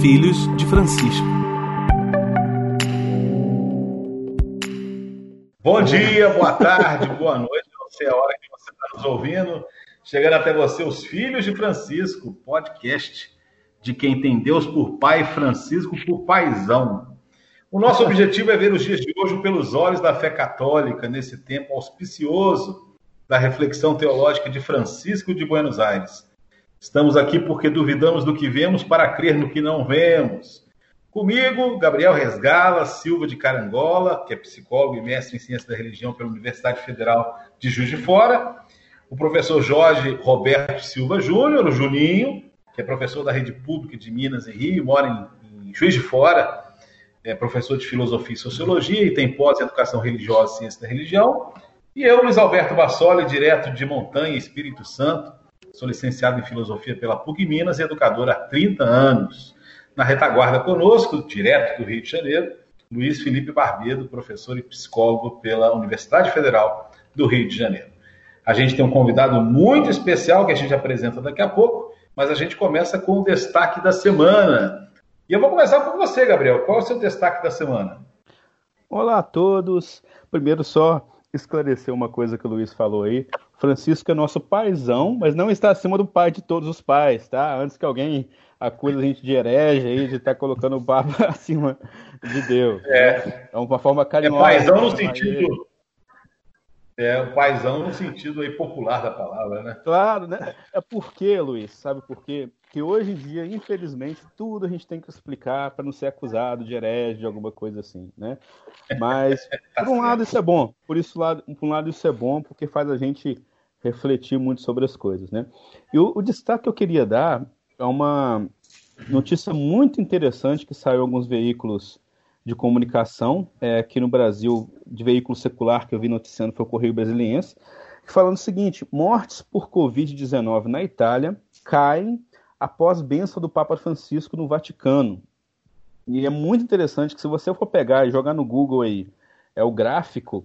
Filhos de Francisco. Bom dia, boa tarde, boa noite. Não sei a hora que você está nos ouvindo. Chegando até você, os Filhos de Francisco, podcast de quem tem Deus por Pai, Francisco por Paizão. O nosso objetivo é ver os dias de hoje pelos olhos da fé católica, nesse tempo auspicioso da reflexão teológica de Francisco de Buenos Aires. Estamos aqui porque duvidamos do que vemos para crer no que não vemos. Comigo, Gabriel Resgala Silva de Carangola, que é psicólogo e mestre em ciência da religião pela Universidade Federal de Juiz de Fora. O professor Jorge Roberto Silva Júnior, o Juninho, que é professor da rede pública de Minas e Rio, mora em, em Juiz de Fora, é professor de filosofia e sociologia e tem pós em educação religiosa e ciência da religião. E eu, Luiz Alberto Bassoli, direto de Montanha, Espírito Santo, Sou licenciado em Filosofia pela PUC Minas e educador há 30 anos. Na retaguarda conosco, direto do Rio de Janeiro, Luiz Felipe Barbedo, professor e psicólogo pela Universidade Federal do Rio de Janeiro. A gente tem um convidado muito especial que a gente apresenta daqui a pouco, mas a gente começa com o destaque da semana. E eu vou começar com você, Gabriel. Qual é o seu destaque da semana? Olá a todos. Primeiro, só esclarecer uma coisa que o Luiz falou aí. Francisco é nosso paizão, mas não está acima do pai de todos os pais, tá? Antes que alguém acuse a gente de herege aí, de estar tá colocando o Papa acima de Deus. É. Né? É uma forma carinhosa. É paizão no sentido. É, o paizão no sentido aí popular da palavra, né? Claro, né? É porque, Luiz, sabe por quê? Que hoje em dia, infelizmente, tudo a gente tem que explicar para não ser acusado de herege, de alguma coisa assim, né? Mas, tá por um lado, isso é bom. Por, isso, por um lado, isso é bom, porque faz a gente refletir muito sobre as coisas, né? E o, o destaque que eu queria dar é uma notícia muito interessante que saiu em alguns veículos de comunicação é, aqui no Brasil, de veículo secular que eu vi noticiando foi o Correio Brasiliense, falando o seguinte: mortes por Covid-19 na Itália caem após bênção do Papa Francisco no Vaticano. E é muito interessante que se você for pegar e jogar no Google aí, é o gráfico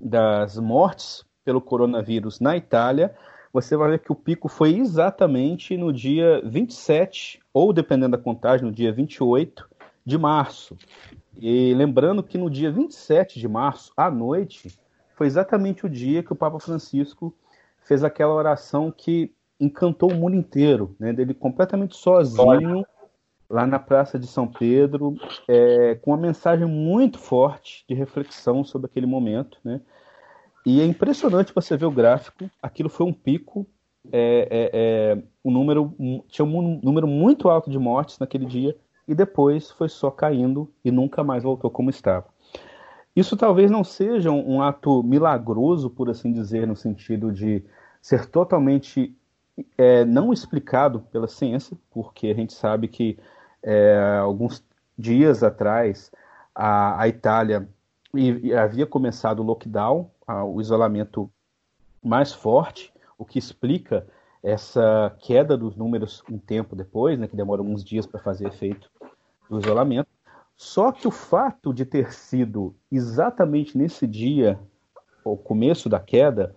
das mortes pelo coronavírus na Itália, você vai ver que o pico foi exatamente no dia 27, ou dependendo da contagem, no dia 28 de março. E lembrando que no dia 27 de março, à noite, foi exatamente o dia que o Papa Francisco fez aquela oração que encantou o mundo inteiro, né? Dele completamente sozinho lá na Praça de São Pedro, é, com uma mensagem muito forte de reflexão sobre aquele momento, né? E é impressionante você ver o gráfico. Aquilo foi um pico. É, é, é, um número, tinha um número muito alto de mortes naquele dia e depois foi só caindo e nunca mais voltou como estava. Isso talvez não seja um, um ato milagroso, por assim dizer, no sentido de ser totalmente é, não explicado pela ciência, porque a gente sabe que é, alguns dias atrás a, a Itália havia começado o lockdown o isolamento mais forte, o que explica essa queda dos números um tempo depois, né, que demora alguns dias para fazer efeito do isolamento. Só que o fato de ter sido exatamente nesse dia, o começo da queda,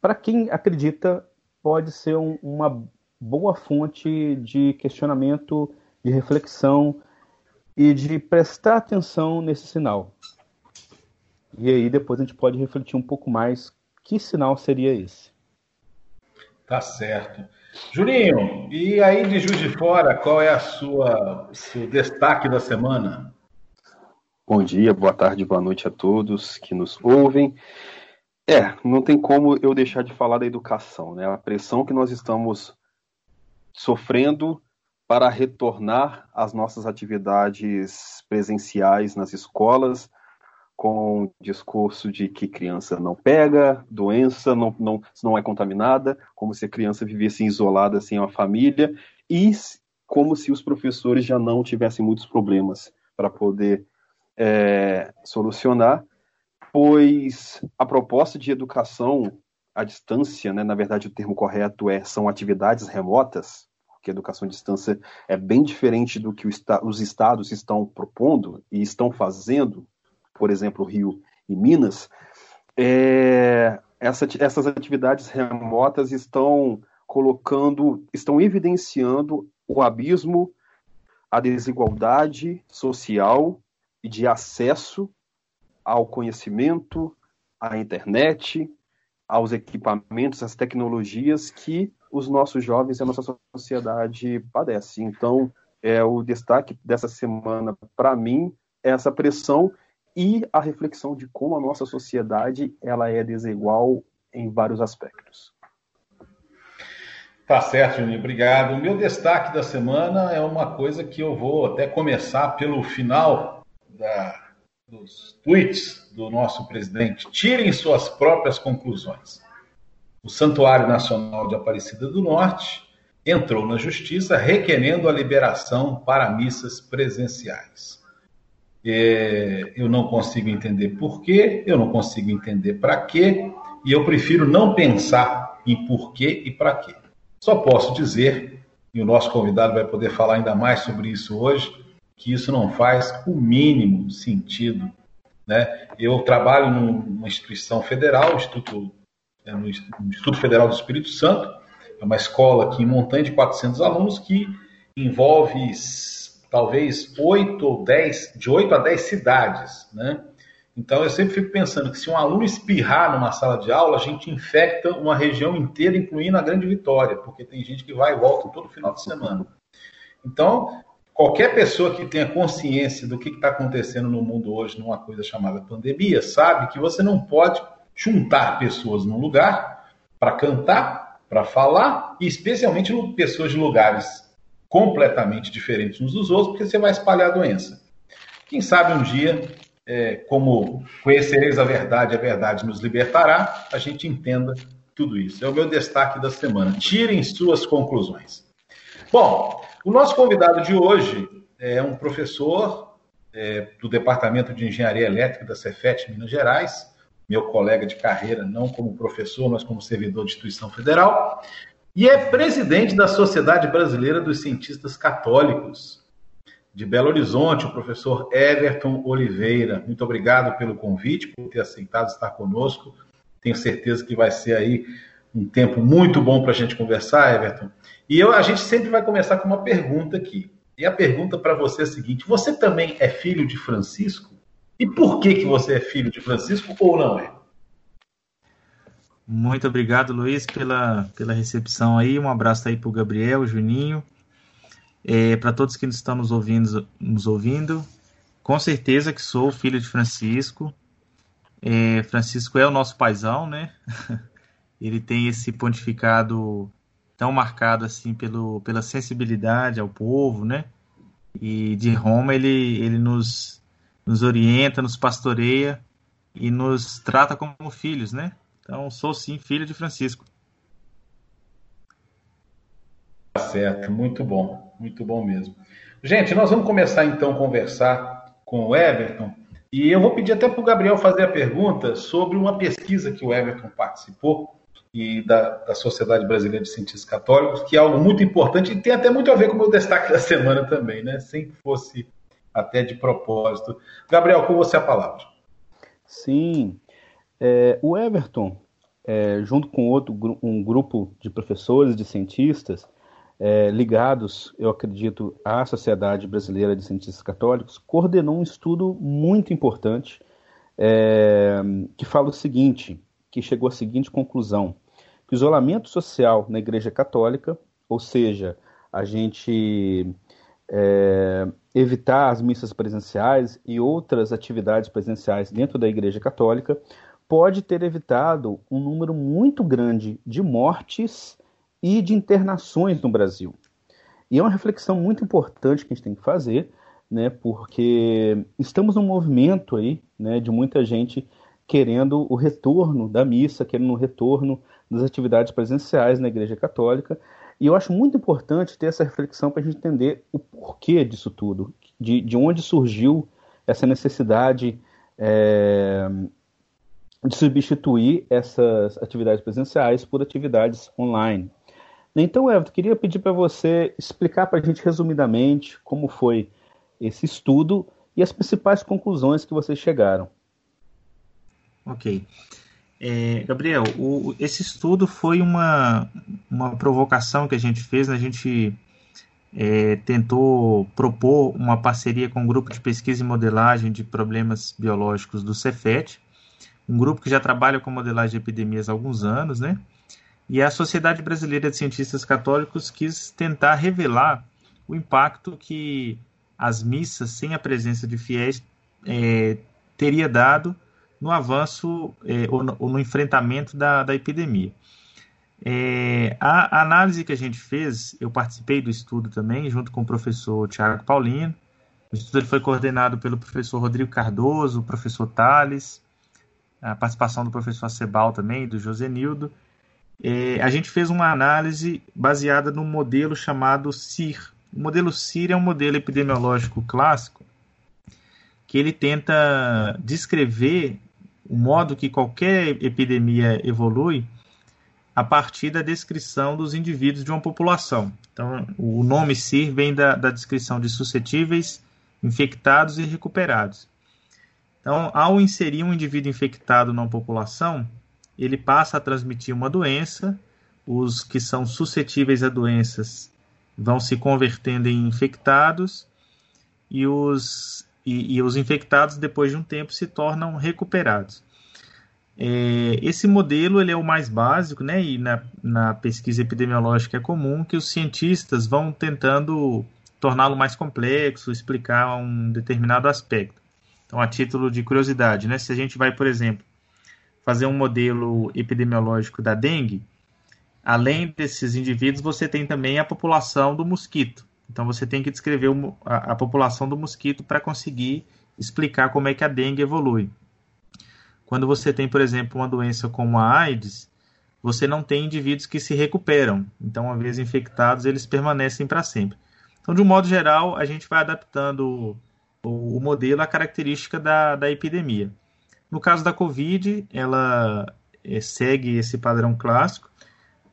para quem acredita, pode ser um, uma boa fonte de questionamento, de reflexão e de prestar atenção nesse sinal. E aí depois a gente pode refletir um pouco mais que sinal seria esse. Tá certo. Juninho, e aí de Juiz de Fora, qual é a sua seu destaque da semana? Bom dia, boa tarde, boa noite a todos que nos ouvem. É, não tem como eu deixar de falar da educação, né? A pressão que nós estamos sofrendo para retornar às nossas atividades presenciais nas escolas, com discurso de que criança não pega doença, não, não, não é contaminada, como se a criança vivesse isolada sem uma família, e como se os professores já não tivessem muitos problemas para poder é, solucionar, pois a proposta de educação à distância, né, na verdade o termo correto é são atividades remotas, porque educação à distância é bem diferente do que os estados estão propondo e estão fazendo por exemplo, Rio e Minas, é, essa, essas atividades remotas estão colocando, estão evidenciando o abismo a desigualdade social e de acesso ao conhecimento, à internet, aos equipamentos, às tecnologias que os nossos jovens e a nossa sociedade padecem. Então, é o destaque dessa semana para mim é essa pressão e a reflexão de como a nossa sociedade ela é desigual em vários aspectos. Tá certo, Juninho, obrigado. O meu destaque da semana é uma coisa que eu vou até começar pelo final da, dos tweets do nosso presidente. Tirem suas próprias conclusões. O Santuário Nacional de Aparecida do Norte entrou na justiça requerendo a liberação para missas presenciais. É, eu não consigo entender por quê, eu não consigo entender para quê, e eu prefiro não pensar em porquê e para quê. Só posso dizer, e o nosso convidado vai poder falar ainda mais sobre isso hoje, que isso não faz o mínimo sentido. Né? Eu trabalho numa instituição federal, Instituto, é, no Instituto Federal do Espírito Santo, é uma escola aqui em Montanha de 400 alunos que envolve talvez 8 ou 10, de 8 a 10 cidades. Né? Então, eu sempre fico pensando que se um aluno espirrar numa sala de aula, a gente infecta uma região inteira, incluindo a Grande Vitória, porque tem gente que vai e volta todo final de semana. Então, qualquer pessoa que tenha consciência do que está acontecendo no mundo hoje, numa coisa chamada pandemia, sabe que você não pode juntar pessoas num lugar para cantar, para falar, e especialmente pessoas de lugares completamente diferentes uns dos outros, porque você vai espalhar a doença. Quem sabe um dia é, como conhecereis a verdade, a verdade nos libertará, a gente entenda tudo isso. É o meu destaque da semana. Tirem suas conclusões. Bom, o nosso convidado de hoje é um professor é, do Departamento de Engenharia Elétrica da Cefet Minas Gerais, meu colega de carreira, não como professor, mas como servidor de instituição federal, e é presidente da Sociedade Brasileira dos Cientistas Católicos, de Belo Horizonte, o professor Everton Oliveira. Muito obrigado pelo convite, por ter aceitado estar conosco. Tenho certeza que vai ser aí um tempo muito bom para a gente conversar, Everton. E eu, a gente sempre vai começar com uma pergunta aqui. E a pergunta para você é a seguinte: você também é filho de Francisco? E por que, que você é filho de Francisco ou não é? Muito obrigado, Luiz, pela, pela recepção aí. Um abraço aí para o Gabriel, Juninho é, para todos que estão nos ouvindo, nos ouvindo, com certeza que sou filho de Francisco. É, Francisco é o nosso paizão, né? Ele tem esse pontificado tão marcado assim pelo, pela sensibilidade ao povo, né? E de Roma ele, ele nos, nos orienta, nos pastoreia e nos trata como filhos, né? Então sou sim filho de Francisco. Tá certo, muito bom. Muito bom mesmo. Gente, nós vamos começar então a conversar com o Everton. E eu vou pedir até para o Gabriel fazer a pergunta sobre uma pesquisa que o Everton participou e da, da Sociedade Brasileira de Cientistas Católicos, que é algo muito importante e tem até muito a ver com o meu destaque da semana também, né? Sem que fosse até de propósito. Gabriel, com você a palavra. Sim. É, o Everton, é, junto com outro um grupo de professores, de cientistas, é, ligados, eu acredito, à Sociedade Brasileira de Cientistas Católicos, coordenou um estudo muito importante é, que fala o seguinte, que chegou à seguinte conclusão, que o isolamento social na Igreja Católica, ou seja, a gente é, evitar as missas presenciais e outras atividades presenciais dentro da Igreja Católica, pode ter evitado um número muito grande de mortes e de internações no Brasil. E é uma reflexão muito importante que a gente tem que fazer, né, porque estamos num movimento aí, né, de muita gente querendo o retorno da missa, querendo o retorno das atividades presenciais na Igreja Católica. E eu acho muito importante ter essa reflexão para a gente entender o porquê disso tudo, de, de onde surgiu essa necessidade é, de substituir essas atividades presenciais por atividades online. Então, Everton, queria pedir para você explicar para a gente resumidamente como foi esse estudo e as principais conclusões que vocês chegaram. Ok. É, Gabriel, o, esse estudo foi uma, uma provocação que a gente fez, né? a gente é, tentou propor uma parceria com um grupo de pesquisa e modelagem de problemas biológicos do Cefet, um grupo que já trabalha com modelagem de epidemias há alguns anos, né? E a Sociedade Brasileira de Cientistas Católicos quis tentar revelar o impacto que as missas sem a presença de fiéis é, teria dado no avanço é, ou, no, ou, no, enfrentamento da, da epidemia. É, a, análise que a gente fez, eu participei do estudo também, junto com o professor Tiago Paulino. O estudo foi coordenado pelo professor Rodrigo Cardoso, o professor Tales, a participação do professor Sebal também, do José Nildo. É, a gente fez uma análise baseada no modelo chamado CIR. O modelo CIR é um modelo epidemiológico clássico que ele tenta descrever o modo que qualquer epidemia evolui a partir da descrição dos indivíduos de uma população. Então, o nome CIR vem da, da descrição de suscetíveis, infectados e recuperados. Então, ao inserir um indivíduo infectado na população, ele passa a transmitir uma doença, os que são suscetíveis a doenças vão se convertendo em infectados e os, e, e os infectados, depois de um tempo, se tornam recuperados. É, esse modelo ele é o mais básico, né? E na, na pesquisa epidemiológica é comum que os cientistas vão tentando torná-lo mais complexo, explicar um determinado aspecto. Então, a título de curiosidade, né? Se a gente vai, por exemplo, fazer um modelo epidemiológico da dengue, além desses indivíduos, você tem também a população do mosquito. Então, você tem que descrever a, a população do mosquito para conseguir explicar como é que a dengue evolui. Quando você tem, por exemplo, uma doença como a AIDS, você não tem indivíduos que se recuperam. Então, uma vez infectados, eles permanecem para sempre. Então, de um modo geral, a gente vai adaptando o, o modelo à característica da, da epidemia. No caso da Covid, ela é, segue esse padrão clássico,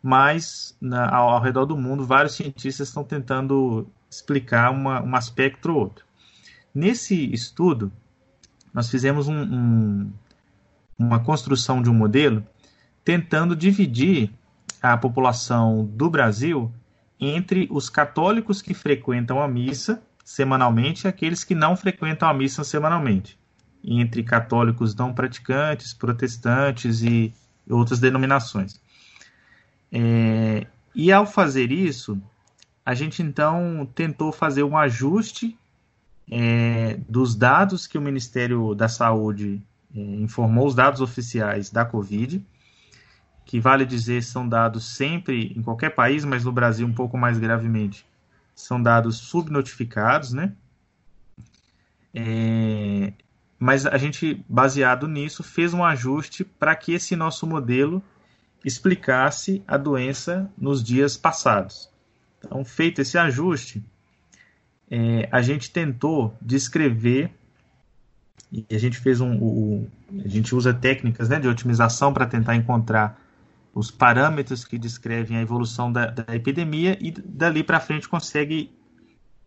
mas na, ao, ao, redor do mundo, vários cientistas estão tentando explicar uma, um aspecto ou outro. Nesse estudo, nós fizemos um, um, uma construção de um modelo tentando dividir a população do Brasil entre os católicos que frequentam a missa semanalmente e aqueles que não frequentam a missa semanalmente, entre católicos não praticantes, protestantes e outras denominações. É, e ao fazer isso, a gente então tentou fazer um ajuste é, dos dados que o Ministério da Saúde é, informou os dados oficiais da Covid, que vale dizer são dados sempre em qualquer país, mas no Brasil um pouco mais gravemente, são dados subnotificados, né? É, mas a gente, baseado nisso, fez um ajuste para que esse nosso modelo explicasse a doença nos dias passados. Então, feito esse ajuste, é, a gente tentou descrever e a gente fez um, um a gente usa técnicas né, de otimização para tentar encontrar os parâmetros que descrevem a evolução da, da epidemia e dali para frente consegue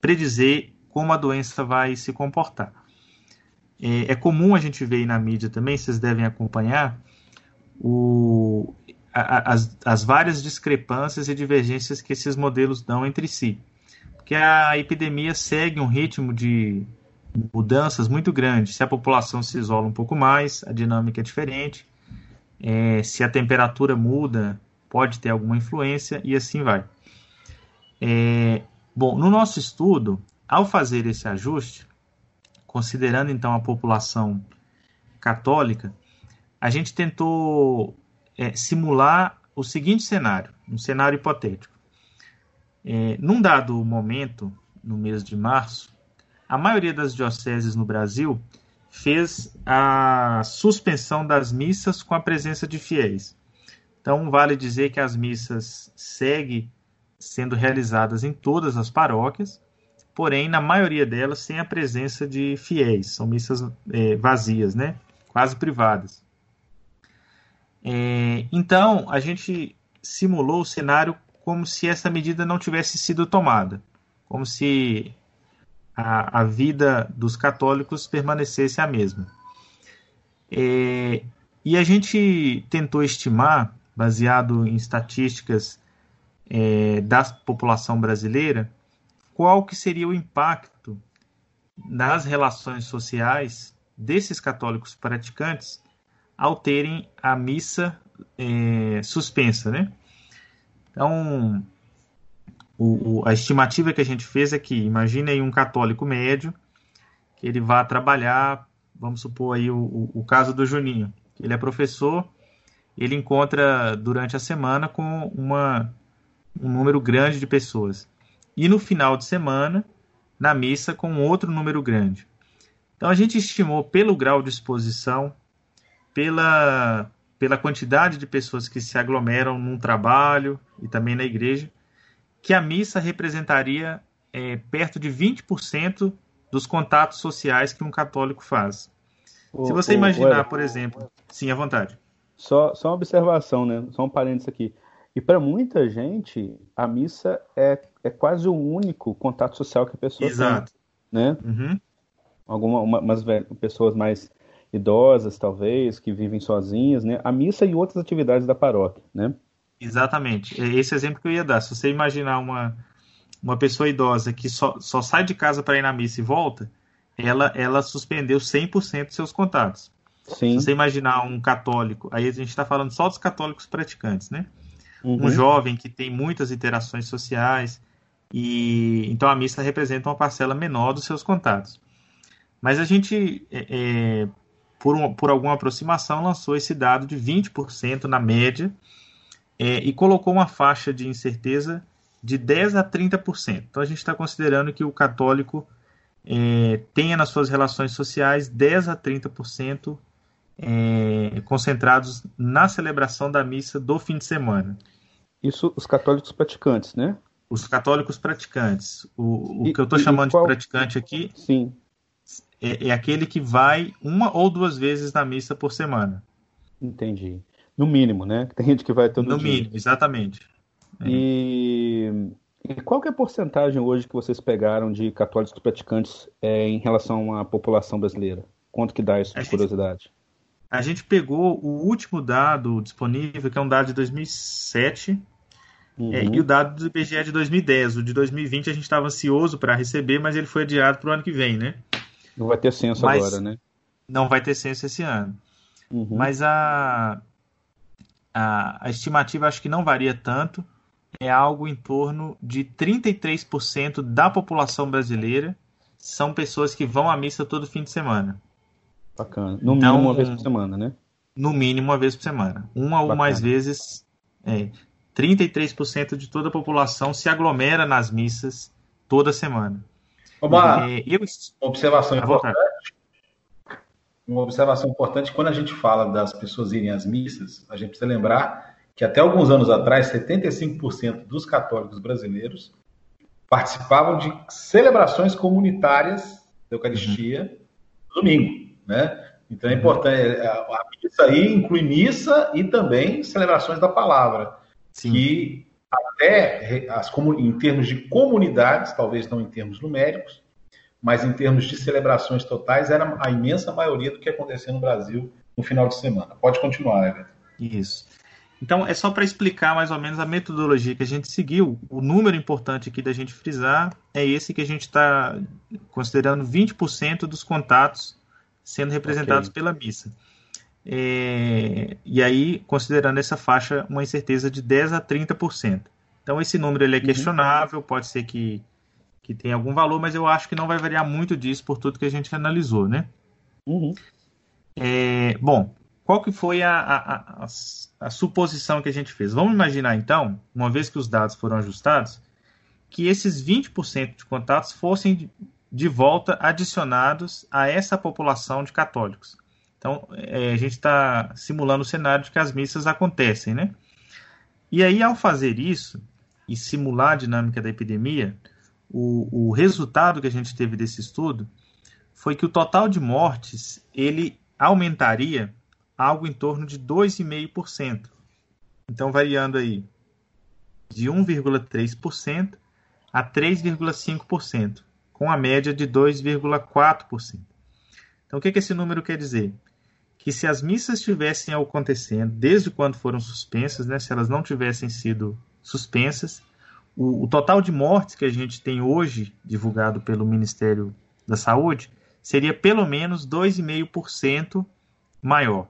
predizer como a doença vai se comportar. É, é, comum a gente ver na mídia também, vocês devem acompanhar, o, as, as várias discrepâncias e divergências que esses modelos dão entre si. Porque a epidemia segue um ritmo de mudanças muito grandes. Se a população se isola um pouco mais, a dinâmica é diferente. É, se a temperatura muda, pode ter alguma influência e assim vai. É, bom, no nosso estudo, ao fazer esse ajuste, considerando então a população católica, a gente tentou é, simular o seguinte cenário, um cenário hipotético. É, num dado momento, no mês de março, a maioria das dioceses no Brasil fez a suspensão das missas com a presença de fiéis. Então, vale dizer que as missas seguem sendo realizadas em todas as paróquias, porém, na maioria delas, sem a presença de fiéis. São missas é, vazias, né? quase privadas. É, então, a gente simulou o cenário como se essa medida não tivesse sido tomada, como se a, a vida dos católicos permanecesse a mesma. É, e a gente tentou estimar, baseado em estatísticas é, da população brasileira, qual que seria o impacto nas relações sociais desses católicos praticantes ao terem a missa é, suspensa, né? Então, o, o, a estimativa que a gente fez é que, imagine aí um católico médio, que ele vá trabalhar, vamos supor aí o, o caso do Juninho, ele é professor, ele encontra durante a semana com uma, um número grande de pessoas. E no final de semana, na missa, com outro número grande. Então a gente estimou pelo grau de exposição, pela, pela quantidade de pessoas que se aglomeram num trabalho e também na igreja, que a missa representaria é, perto de 20% dos contatos sociais que um católico faz. Se você imaginar, por exemplo, sim, à vontade. Só, só uma observação, né? Só um parênteses aqui. E para muita gente, a missa é, é quase o único contato social que a pessoa Exato. tem. Né? Uhum. Algumas pessoas mais idosas, talvez, que vivem sozinhas, né? A missa e outras atividades da paróquia, né? Exatamente. É esse exemplo que eu ia dar. Se você imaginar uma, uma pessoa idosa que só, só sai de casa para ir na missa e volta, ela, ela suspendeu 100% dos seus contatos. Sim. Se você imaginar um católico, aí a gente está falando só dos católicos praticantes, né? Uhum. Um jovem que tem muitas interações sociais, e então a missa representa uma parcela menor dos seus contatos. Mas a gente, é, é, por, um, por alguma aproximação, lançou esse dado de 20% na média é, e colocou uma faixa de incerteza de 10 a 30%. Então a gente está considerando que o católico é, tenha nas suas relações sociais 10 a 30% é, concentrados na celebração da missa do fim de semana. Isso os católicos praticantes, né? Os católicos praticantes. O, o e, que eu estou chamando qual... de praticante aqui Sim. É, é, aquele que vai uma ou duas vezes na missa por semana. Entendi. No mínimo, né? Tem gente que vai todo no dia. No mínimo, exatamente. É. E, e, qual que é a porcentagem hoje que vocês pegaram de católicos praticantes é, em relação à população brasileira? Quanto que dá isso de curiosidade? a gente pegou o último dado disponível, que é um dado de 2007, uhum. é, e o dado do IBGE é de 2010. O de 2020 a gente estava ansioso para receber, mas ele foi adiado para o ano que vem, né? Não vai ter censo mas agora, né? Não vai ter censo esse ano. Uhum. Mas a, a, a estimativa acho que não varia tanto. É algo em torno de 33% da população brasileira são pessoas que vão à missa todo fim de semana. Bacana. No então, mínimo uma vez por semana, né? No mínimo uma vez por semana. Uma Bacana. ou mais vezes. É, 33% de toda a população se aglomera nas missas toda semana. Uma é, eu... observação importante. Uma observação importante, quando a gente fala das pessoas irem às missas, a gente precisa lembrar que até alguns anos atrás, 75% dos católicos brasileiros participavam de celebrações comunitárias da Eucaristia uhum. domingo né? Então é uhum. importante, é, a missa aí inclui missa e também celebrações da palavra, Sim. que até as, em termos de comunidades, talvez não em termos numéricos, mas em termos de celebrações totais, era a imensa maioria do que acontecia no Brasil no final de semana. Pode continuar, Everton. Isso. Então, é só para explicar mais ou menos a metodologia que a gente seguiu. O número importante aqui da gente frisar é esse que a gente está considerando 20% dos contatos sendo representados okay. pela missa. É, e aí, considerando essa faixa, uma incerteza de 10 a 30%. Então, esse número ele é uhum. questionável, uhum. pode ser que, que tenha algum valor, mas eu acho que não vai variar muito disso por tudo que a gente analisou, né? Uhum. É, bom, qual que foi a, a, a, a, suposição que a gente fez? Vamos imaginar, então, uma vez que os dados foram ajustados, que esses 20% de contatos fossem de volta adicionados a essa população de católicos. Então, é, a gente está simulando o cenário de que as missas acontecem, né? E aí, ao fazer isso e simular a dinâmica da epidemia, o, o resultado que a gente teve desse estudo foi que o total de mortes ele aumentaria algo em torno de 2,5%. Então, variando aí de 1,3% a 3,5% com a média de 2,4%. Então, o que, que esse número quer dizer? Que se as missas estivessem acontecendo desde quando foram suspensas, né, se elas não tivessem sido suspensas, o, o total de mortes que a gente tem hoje, divulgado pelo Ministério da Saúde, seria pelo menos 2,5% maior.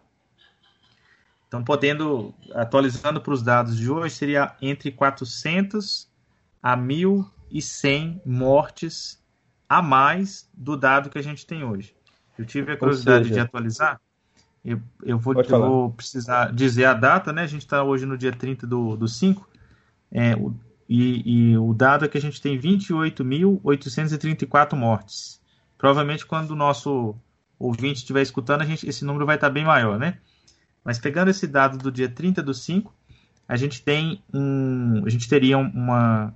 Então, podendo, atualizando para os dados de hoje, seria entre 400 a 1.100 mortes a mais do dado que a gente tem hoje. Eu tive a curiosidade seja, de atualizar. Eu, eu, vou, eu vou, precisar dizer a data, né? A gente está hoje no dia 30 do, do 5. É, o, e, e, o dado é que a gente tem 28.834 mortes. Provavelmente quando o nosso ouvinte estiver escutando, a gente, esse número vai estar bem maior, né? Mas pegando esse dado do dia 30 do 5, a gente tem um, a gente teria uma,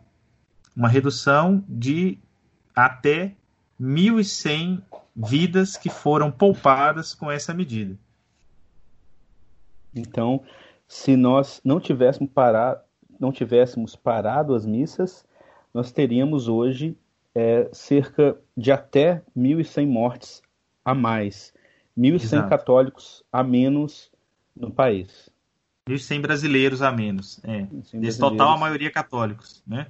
uma redução de até 1.100 vidas que foram poupadas com essa medida. Então, se nós não tivéssemos parado, não tivéssemos parado as missas, nós teríamos hoje é, cerca de até 1.100 mortes a mais, 1.100 católicos a menos no país. 1.100 brasileiros a menos. É. Desse total, a maioria católicos, né?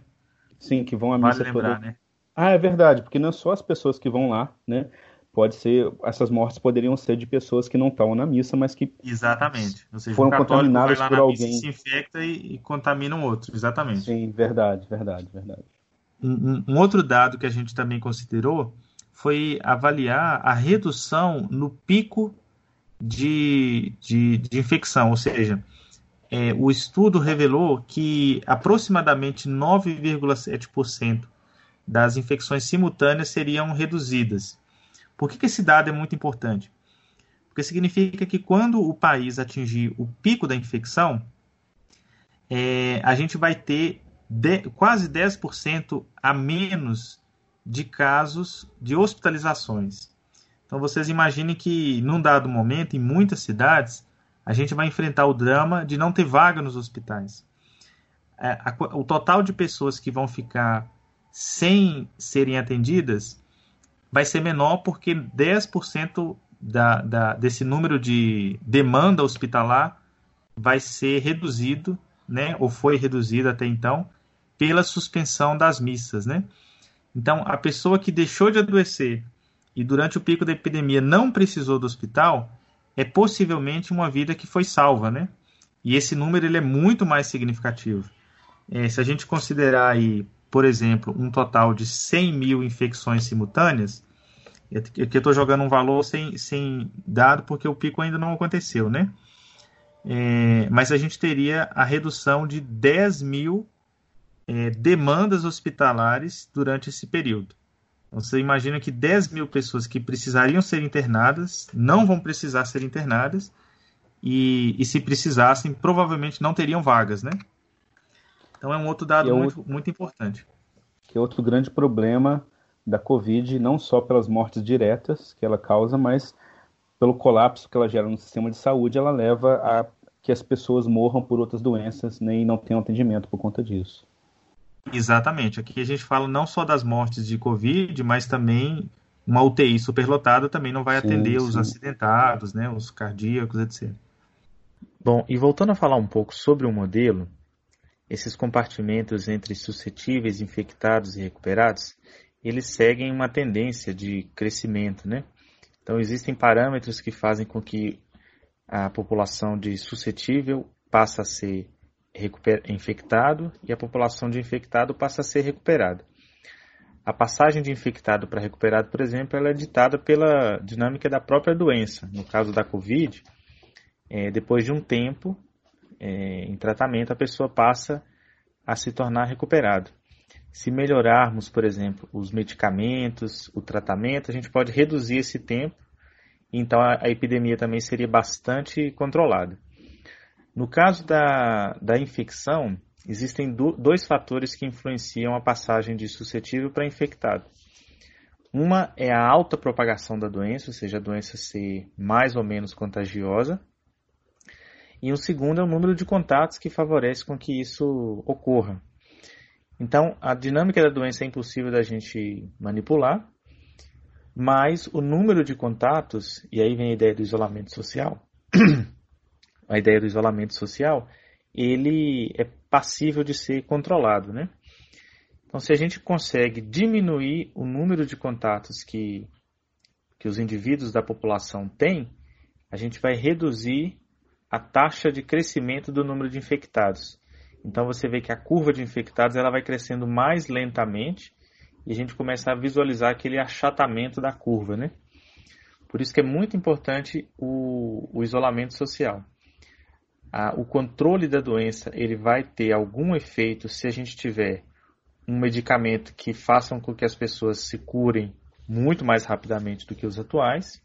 Sim, que vão à vale missa lembrar, toda... né? Ah, é verdade, porque não é só as pessoas que vão lá, né? Pode ser, essas mortes poderiam ser de pessoas que não estão na missa, mas que exatamente, ou seja, foram um contaminadas por alguém. se infecta e, e contamina um outro, exatamente. Sim, verdade, verdade, verdade. Um, um, outro dado que a gente também considerou foi avaliar a redução no pico de, de, de infecção, ou seja, é, o estudo revelou que aproximadamente 9,7% das infecções simultâneas seriam reduzidas. Por que, que esse dado é muito importante? Porque significa que quando o país atingir o pico da infecção, é, a gente vai ter de, quase 10% a menos de casos de hospitalizações. Então vocês imaginem que num dado momento, em muitas cidades, a gente vai enfrentar o drama de não ter vaga nos hospitais. É, a, o total de pessoas que vão ficar sem serem atendidas vai ser menor porque 10% da, da, desse número de demanda hospitalar vai ser reduzido, né, ou foi reduzido até então, pela suspensão das missas. Né? Então, a pessoa que deixou de adoecer e durante o pico da epidemia não precisou do hospital, é possivelmente uma vida que foi salva, né? E esse número ele é muito mais significativo. É, se a gente considerar aí, por exemplo, um total de 100 mil infecções simultâneas, aqui eu estou jogando um valor sem, sem dado porque o pico ainda não aconteceu, né? É, mas a gente teria a redução de 10 mil é, demandas hospitalares durante esse período. Então, você imagina que 10 mil pessoas que precisariam ser internadas não vão precisar ser internadas e, e se precisassem, provavelmente não teriam vagas, né? Então é um outro dado é muito, outro, muito importante. Que é outro grande problema da Covid, não só pelas mortes diretas que ela causa, mas pelo colapso que ela gera no sistema de saúde, ela leva a que as pessoas morram por outras doenças nem não tenham atendimento por conta disso. Exatamente. Aqui a gente fala não só das mortes de Covid, mas também uma UTI superlotada também não vai atender sim, os acidentados, né, os cardíacos, etc. Bom, e voltando a falar um pouco sobre o modelo, esses compartimentos entre suscetíveis, infectados e recuperados, eles seguem uma tendência de crescimento, né? Então existem parâmetros que fazem com que a população de suscetível passe a ser infectado e a população de infectado passa a ser recuperada. A passagem de infectado para recuperado, por exemplo, ela é ditada pela dinâmica da própria doença. No caso da Covid, é, depois de um tempo é, em tratamento, a pessoa passa a se tornar recuperado. Se melhorarmos, por exemplo, os medicamentos, o tratamento, a gente pode reduzir esse tempo, então a, a epidemia também seria bastante controlada. No caso da, da infecção, existem do, dois fatores que influenciam a passagem de suscetível para infectado. Uma é a alta propagação da doença, ou seja, a doença ser mais ou menos contagiosa. E o segundo é o número de contatos que favorece com que isso ocorra. Então, a dinâmica da doença é impossível da gente manipular, mas o número de contatos, e aí vem a ideia do isolamento social, a ideia do isolamento social, ele é passível de ser controlado, né? Então, se a gente consegue diminuir o número de contatos que, que os indivíduos da população têm, a gente vai reduzir a taxa de crescimento do número de infectados. Então, você vê que a curva de infectados ela vai crescendo mais lentamente e a gente começa a visualizar aquele achatamento da curva, né? Por isso que é muito importante o, o isolamento social. o controle da doença ele vai ter algum efeito se a gente tiver um medicamento que faça com que as pessoas se curem muito mais rapidamente do que os atuais,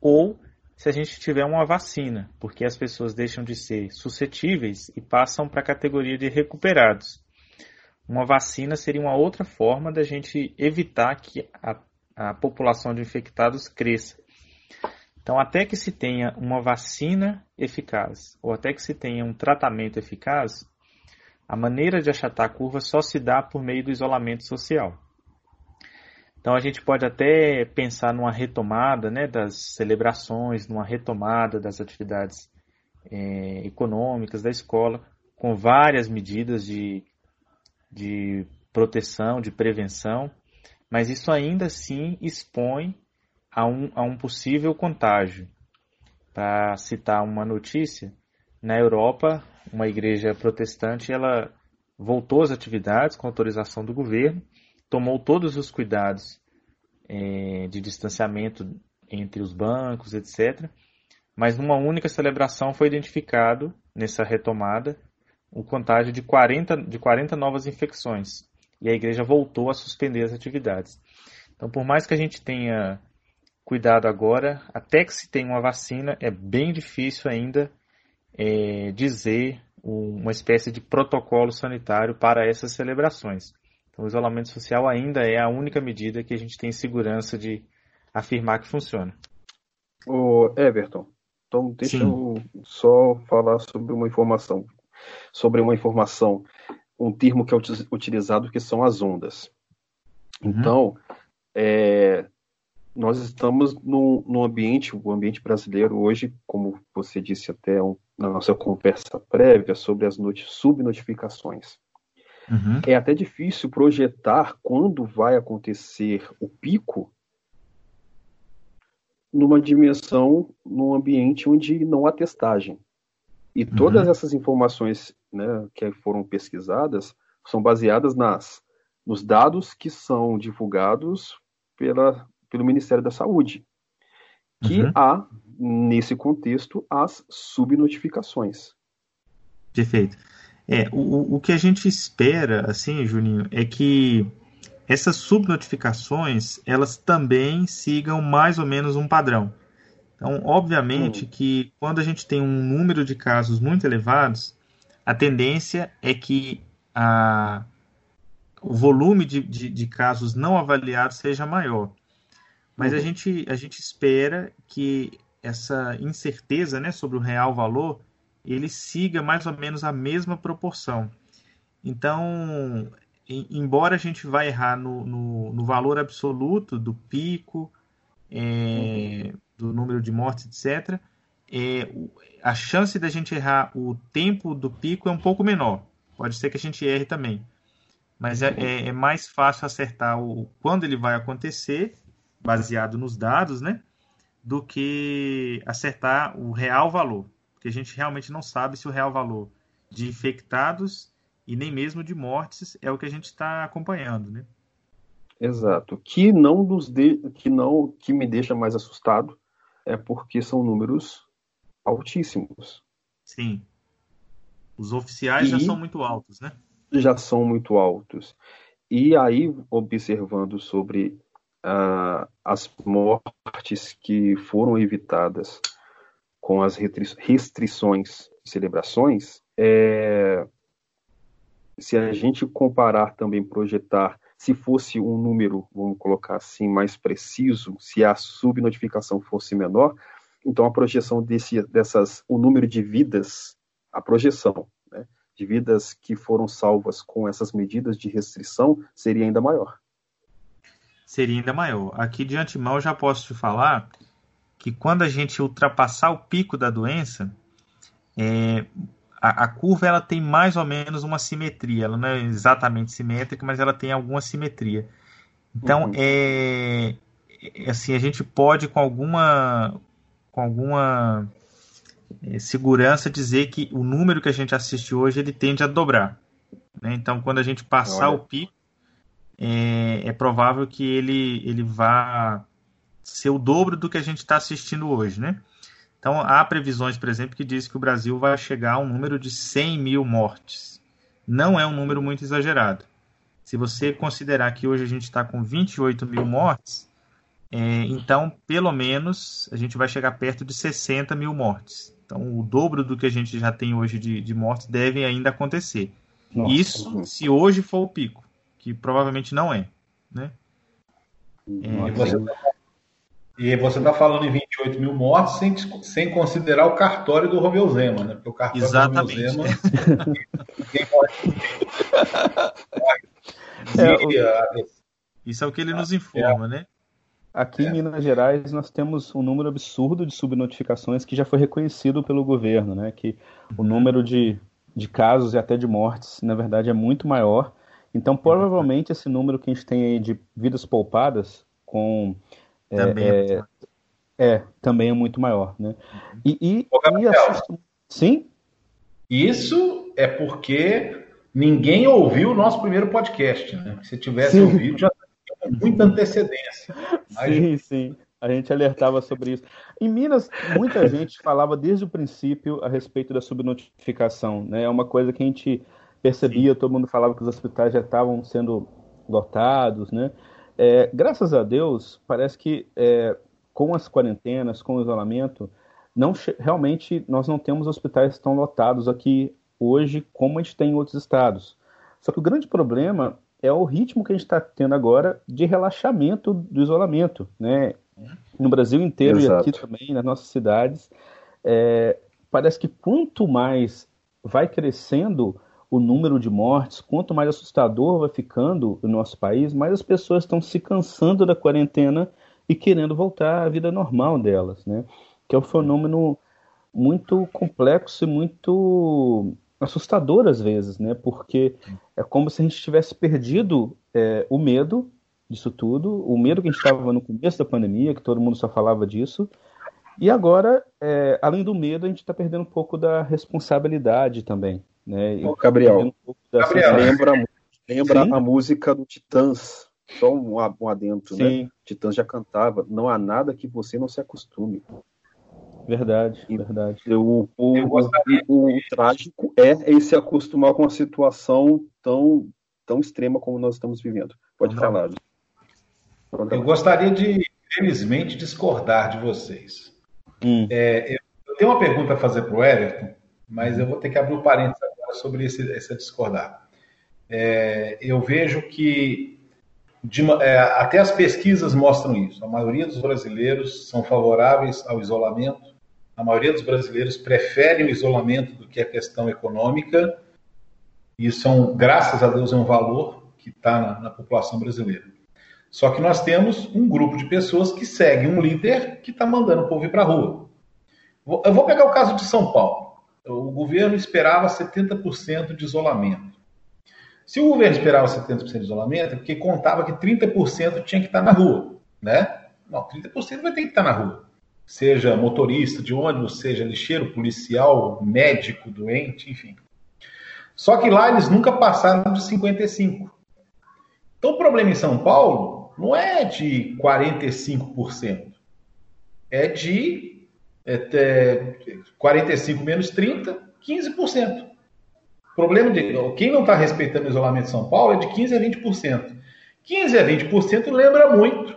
ou se a gente tiver uma vacina, porque as pessoas deixam de ser suscetíveis e passam para a categoria de recuperados. Uma vacina seria uma outra forma da gente evitar que a, a população de infectados cresça. Então, até que se tenha uma vacina eficaz, ou até que se tenha um tratamento eficaz, a maneira de achatar a curva só se dá por meio do isolamento social. Então a gente pode até pensar numa retomada né, das celebrações, numa retomada das atividades é, econômicas da escola, com várias medidas de de proteção, de prevenção, mas isso ainda assim expõe a um, a um possível contágio. Para citar uma notícia, na Europa, uma igreja protestante ela voltou às atividades com autorização do governo, tomou todos os cuidados é, de distanciamento entre os bancos, etc. Mas numa única celebração foi identificado, nessa retomada, o contágio de 40, de 40 novas infecções. E a igreja voltou a suspender as atividades. Então, por mais que a gente tenha cuidado agora, até que se tenha uma vacina, é bem difícil ainda é, dizer uma espécie de protocolo sanitário para essas celebrações. Então, o isolamento social ainda é a única medida que a gente tem segurança de afirmar que funciona. O Everton, então deixa Sim. eu só falar sobre uma informação sobre uma informação, um termo que é utilizado que são as ondas. Uhum. Então, é, nós estamos num, num, ambiente, o ambiente brasileiro hoje, como você disse até um, na nossa conversa prévia sobre as subnotificações. Uhum. É até difícil projetar quando vai acontecer o pico numa dimensão, num ambiente onde não há testagem. E todas uhum. essas informações né, que foram pesquisadas são baseadas nas, nos dados que são divulgados pela, pelo Ministério da Saúde, que uhum. há, nesse contexto, as subnotificações. Perfeito. É, o, o que a gente espera, assim, Juninho, é que essas subnotificações, elas também sigam mais ou menos um padrão. Então, obviamente hum. que quando a gente tem um número de casos muito elevados, a tendência é que a, o volume de, de, de casos não avaliados seja maior. Mas uhum. a, gente, a gente espera que essa incerteza né, sobre o real valor ele siga mais ou menos a mesma proporção. Então, em, embora a gente vá errar no, no, no valor absoluto do pico, é, do número de mortes, etc., é, a chance da gente errar o tempo do pico é um pouco menor. Pode ser que a gente erre também. Mas é, é, é mais fácil acertar o quando ele vai acontecer, baseado nos dados, né? Do que acertar o real valor. Porque a gente realmente não sabe se o real valor de infectados e nem mesmo de mortes é o que a gente está acompanhando, né? Exato. Que não nos de... que não que me deixa mais assustado é porque são números altíssimos. Sim. Os oficiais e já são muito altos, né? Já são muito altos. E aí, observando sobre uh, as mortes que foram evitadas com as restrições de celebrações, é, se a gente comparar também, projetar se fosse um número, vamos colocar assim, mais preciso, se a subnotificação fosse menor, então a projeção desse, dessas, o número de vidas, a projeção né, de vidas que foram salvas com essas medidas de restrição seria ainda maior. Seria ainda maior. Aqui de antemão já posso te falar que quando a gente ultrapassar o pico da doença, é, a, a, curva ela tem mais ou menos uma simetria. Ela não é exatamente simétrica, mas ela tem alguma simetria. Então, uhum. é, é, assim, a gente pode com alguma com alguma é, segurança dizer que o número que a gente assiste hoje ele tende a dobrar. Né? Então, quando a gente passar Olha. o pico, é, é, provável que ele, ele vá ser o dobro do que a gente está assistindo hoje. Né? Então, há previsões, por exemplo, que diz que o Brasil vai chegar a um número de 100 mil mortes. Não é um número muito exagerado. Se você considerar que hoje a gente está com 28 mil mortes, é, então, pelo menos, a gente vai chegar perto de 60 mil mortes. Então, o dobro do que a gente já tem hoje de, de mortes deve ainda acontecer. Nossa. Isso se hoje for o pico, que provavelmente não é. Né? É, e você está falando em 28 mil mortes sem, sem considerar o cartório do Romeu Zema, né? Porque o cartório Exatamente. do Romeu Zema. ninguém pode. É, Isso é o que ele nos informa, né? Aqui é. em Minas Gerais nós temos um número absurdo de subnotificações que já foi reconhecido pelo governo, né? Que o uhum. número de, de casos e até de mortes, na verdade, é muito maior. Então, provavelmente, esse número que a gente tem aí de vidas poupadas com é, também é, é, é, também é muito maior, né? Uhum. E, e, Ô, e assusta... sim. Isso é porque ninguém ouviu o nosso primeiro podcast, né? Se tivesse sim. ouvido, já muita antecedência. Mas... Sim, sim. A gente alertava sobre isso. Em Minas, muita gente falava desde o princípio a respeito da subnotificação. Né? É uma coisa que a gente percebia, sim. todo mundo falava que os hospitais já estavam sendo lotados. Né? É, graças a Deus, parece que é, com as quarentenas, com o isolamento, não realmente nós não temos hospitais tão lotados aqui hoje como a gente tem em outros estados. Só que o grande problema é o ritmo que a gente está tendo agora de relaxamento do isolamento, né? No Brasil inteiro Exato. e aqui também, nas nossas cidades, é, parece que quanto mais vai crescendo o número de mortes, quanto mais assustador vai ficando o nosso país, mais as pessoas estão se cansando da quarentena e querendo voltar à vida normal delas, né? Que é um fenômeno muito complexo e muito assustador às vezes, né? Porque é como se a gente tivesse perdido é, o medo disso tudo, o medo que a gente estava no começo da pandemia, que todo mundo só falava disso, e agora, é, além do medo, a gente está perdendo um pouco da responsabilidade também, né? Ô, Gabriel, um Gabriel lembra, lembra a música do Titãs, só um, um adentro, né? Sim. né? Titãs já cantava, não há nada que você não se acostume. Verdade, e, verdade. O, o, o, o, trágico é esse acostumar com uma situação tão, tão extrema como nós estamos vivendo. Pode uhum. falar. Eu gostaria de, felizmente, discordar de vocês. Hum. É, eu tenho uma pergunta a fazer para o Everton, mas eu vou ter que abrir um parênteses agora sobre esse, esse discordar. É, eu vejo que de, é, até as pesquisas mostram isso. A maioria dos brasileiros são favoráveis ao isolamento a maioria dos brasileiros prefere o isolamento do que a questão econômica. Isso, é um, graças a Deus, é um valor que está na, na população brasileira. Só que nós temos um grupo de pessoas que segue um líder que está mandando o povo ir para a rua. Eu vou pegar o caso de São Paulo. O governo esperava 70% de isolamento. Se o governo esperava 70% de isolamento, é porque contava que 30% tinha que estar na rua. Né? Não, 30% vai ter que estar na rua seja motorista de ônibus, seja lixeiro, policial, médico, doente, enfim. Só que lá eles nunca passaram de 55. Então o problema em São Paulo não é de 45%, é de é, 45 menos 30, 15%. O problema de quem não está respeitando o isolamento em São Paulo é de 15 a 20%. 15 a 20% lembra muito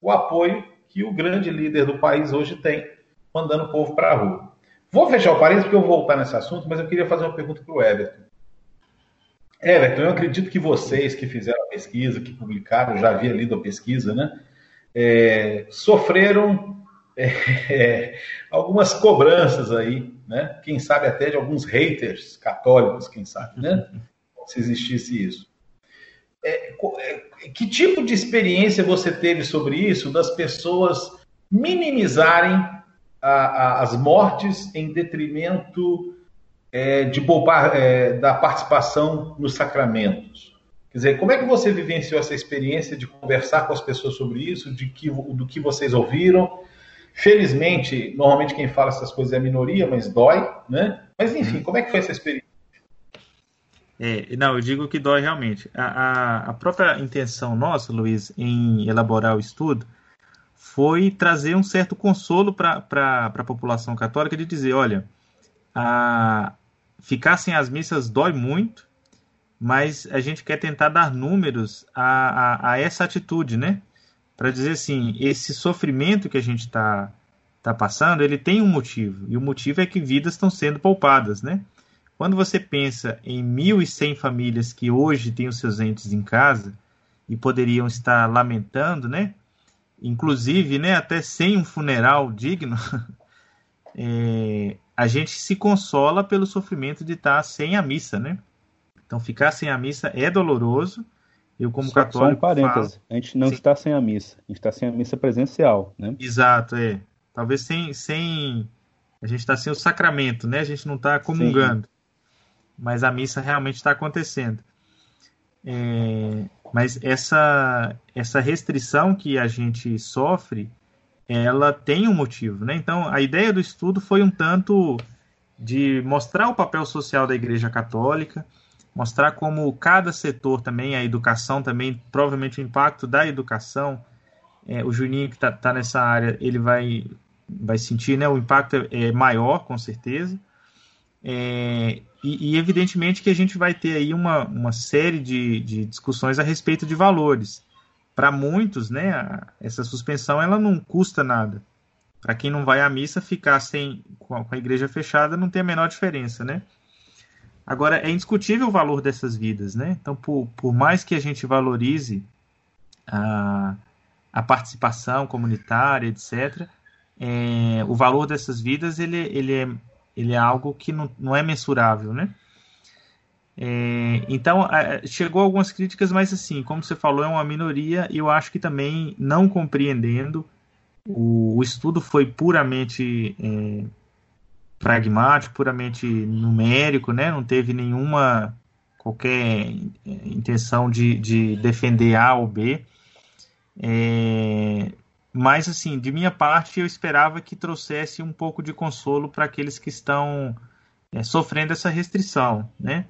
o apoio que o grande líder do país hoje tem, mandando o povo para a rua. Vou fechar o parênteses porque eu vou voltar nesse assunto, mas eu queria fazer uma pergunta para o Everton. Everton, eu acredito que vocês que fizeram a pesquisa, que publicaram, já havia lido a pesquisa, né? É, sofreram é, algumas cobranças aí, né? Quem sabe até de alguns haters católicos, quem sabe, né? Se existisse isso. É, é, que tipo de experiência você teve sobre isso, das pessoas minimizarem a, a, as mortes em detrimento é, de poupar, é, da participação nos sacramentos. Quer dizer, como é que você vivenciou essa experiência de conversar com as pessoas sobre isso, de que, do que vocês ouviram? Felizmente, normalmente quem fala essas coisas é a minoria, mas dói, né? Mas enfim, uhum. como é que foi essa experiência? É, não, eu digo que dói realmente. A, a, a, própria intenção nossa, Luiz, em elaborar o estudo, foi trazer um certo consolo para a população católica de dizer, olha, a, ficar sem as missas dói muito, mas a gente quer tentar dar números a, a, a essa atitude, né? Para dizer assim, esse sofrimento que a gente está tá passando, ele tem um motivo, e o motivo é que vidas estão sendo poupadas, né? Quando você pensa em 1.100 famílias que hoje têm os seus entes em casa e poderiam estar lamentando, né? Inclusive, né, até sem um funeral digno, é, a gente se consola pelo sofrimento de estar sem a missa, né? Então, ficar sem a missa é doloroso. Eu, como só, católico. Só um parêntese: falo... a gente não Sim. está sem a missa, a gente está sem a missa presencial, né? Exato, é. Talvez sem. sem... A gente está sem o sacramento, né? A gente não está comungando. Sim. Mas a missa realmente está acontecendo. É... Mas essa, essa restrição que a gente sofre, ela tem um motivo, né? Então, a ideia do estudo foi um tanto de mostrar o papel social da Igreja Católica, mostrar como cada setor também, a educação também, provavelmente o impacto da educação, é, o Juninho que está tá nessa área, ele vai, vai sentir, né, o impacto é, é maior, com certeza, é, e, e, evidentemente que a gente vai ter aí uma, uma série de, de discussões a respeito de valores. Para muitos, né, essa suspensão ela não custa nada. Para quem não vai à missa, ficar sem com a igreja fechada não tem a menor diferença, né? Agora, é indiscutível o valor dessas vidas, né? Então, por, por mais que a gente valorize a, a participação comunitária, etc., é, o valor dessas vidas ele, ele, é, ele é algo que não, não é mensurável, né? É, então, chegou algumas críticas, mas assim, como você falou, é uma minoria e eu acho que também não compreendendo, o, o estudo foi puramente é, pragmático, puramente numérico, né? não teve nenhuma qualquer é, intenção de, de defender A ou B. É, mas, assim, de minha parte, eu esperava que trouxesse um pouco de consolo para aqueles que estão é, sofrendo essa restrição, né?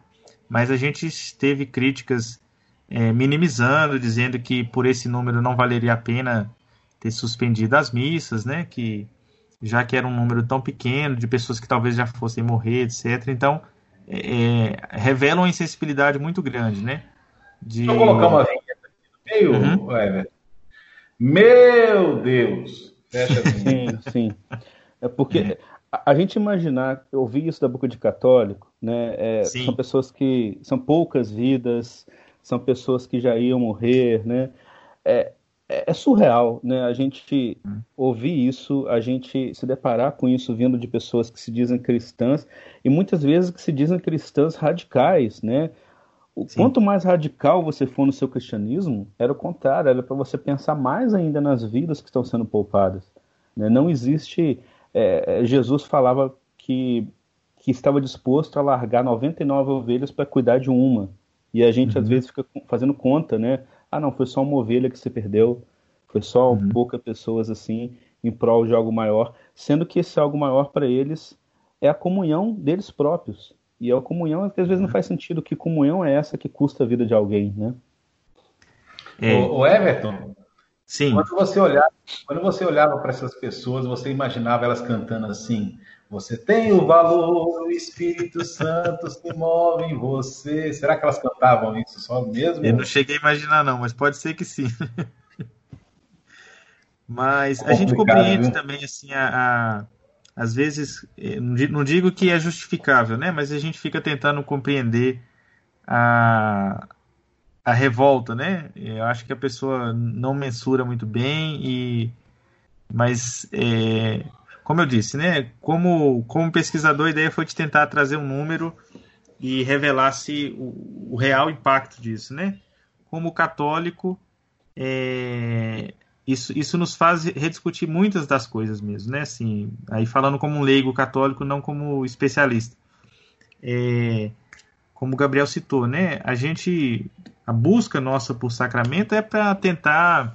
Mas a gente teve críticas é, minimizando, dizendo que por esse número não valeria a pena ter suspendido as missas, né? Que já que era um número tão pequeno de pessoas que talvez já fossem morrer, etc. Então, é, é, revela uma insensibilidade muito grande, né? De... Deixa eu colocar uma vinheta aqui no meio, uhum. Everton. Meu Deus! Fecha Sim, sim. É porque a, a gente imaginar, eu ouvi isso da boca de católico, né? É, são pessoas que são poucas vidas, são pessoas que já iam morrer, né? É, é, é, surreal, né? A gente ouvir isso, a gente se deparar com isso vindo de pessoas que se dizem cristãs e muitas vezes que se dizem cristãs radicais, né? O, quanto mais radical você for no seu cristianismo, era o contrário, era para você pensar mais ainda nas vidas que estão sendo poupadas. Né? Não existe. É, é Jesus falava que, que estava disposto a largar 99 ovelhas para cuidar de uma. E a gente uhum. às vezes fica fazendo conta, né? Ah, não, foi só uma ovelha que se perdeu, foi só uhum. poucas pessoas assim em prol de algo maior, sendo que esse algo maior para eles é a comunhão deles próprios. E a comunhão, que às vezes não faz sentido, que comunhão é essa que custa a vida de alguém, né? É. O, Everton, Sim. Quando você olhava, quando você olhava para essas pessoas, você imaginava elas cantando assim: você tem o valor, o Espírito Santo se move em você. Será que elas cantavam isso só mesmo? Eu não cheguei a imaginar, não, mas pode ser que sim. mas a gente compreende viu? também, assim, a, a, às vezes, eh, não digo que é justificável, né? Mas a gente fica tentando compreender a, a revolta, né? Eu acho que a pessoa não mensura muito bem e mas é, como eu disse, né? Como, como pesquisador, a ideia foi de tentar trazer um número e revelasse o, o real impacto disso, né? Como católico, é, isso, isso nos faz rediscutir muitas das coisas mesmo, né? Assim, aí falando como um leigo católico, não como especialista. é, como o Gabriel citou, né? A gente, a busca nossa por sacramento é para tentar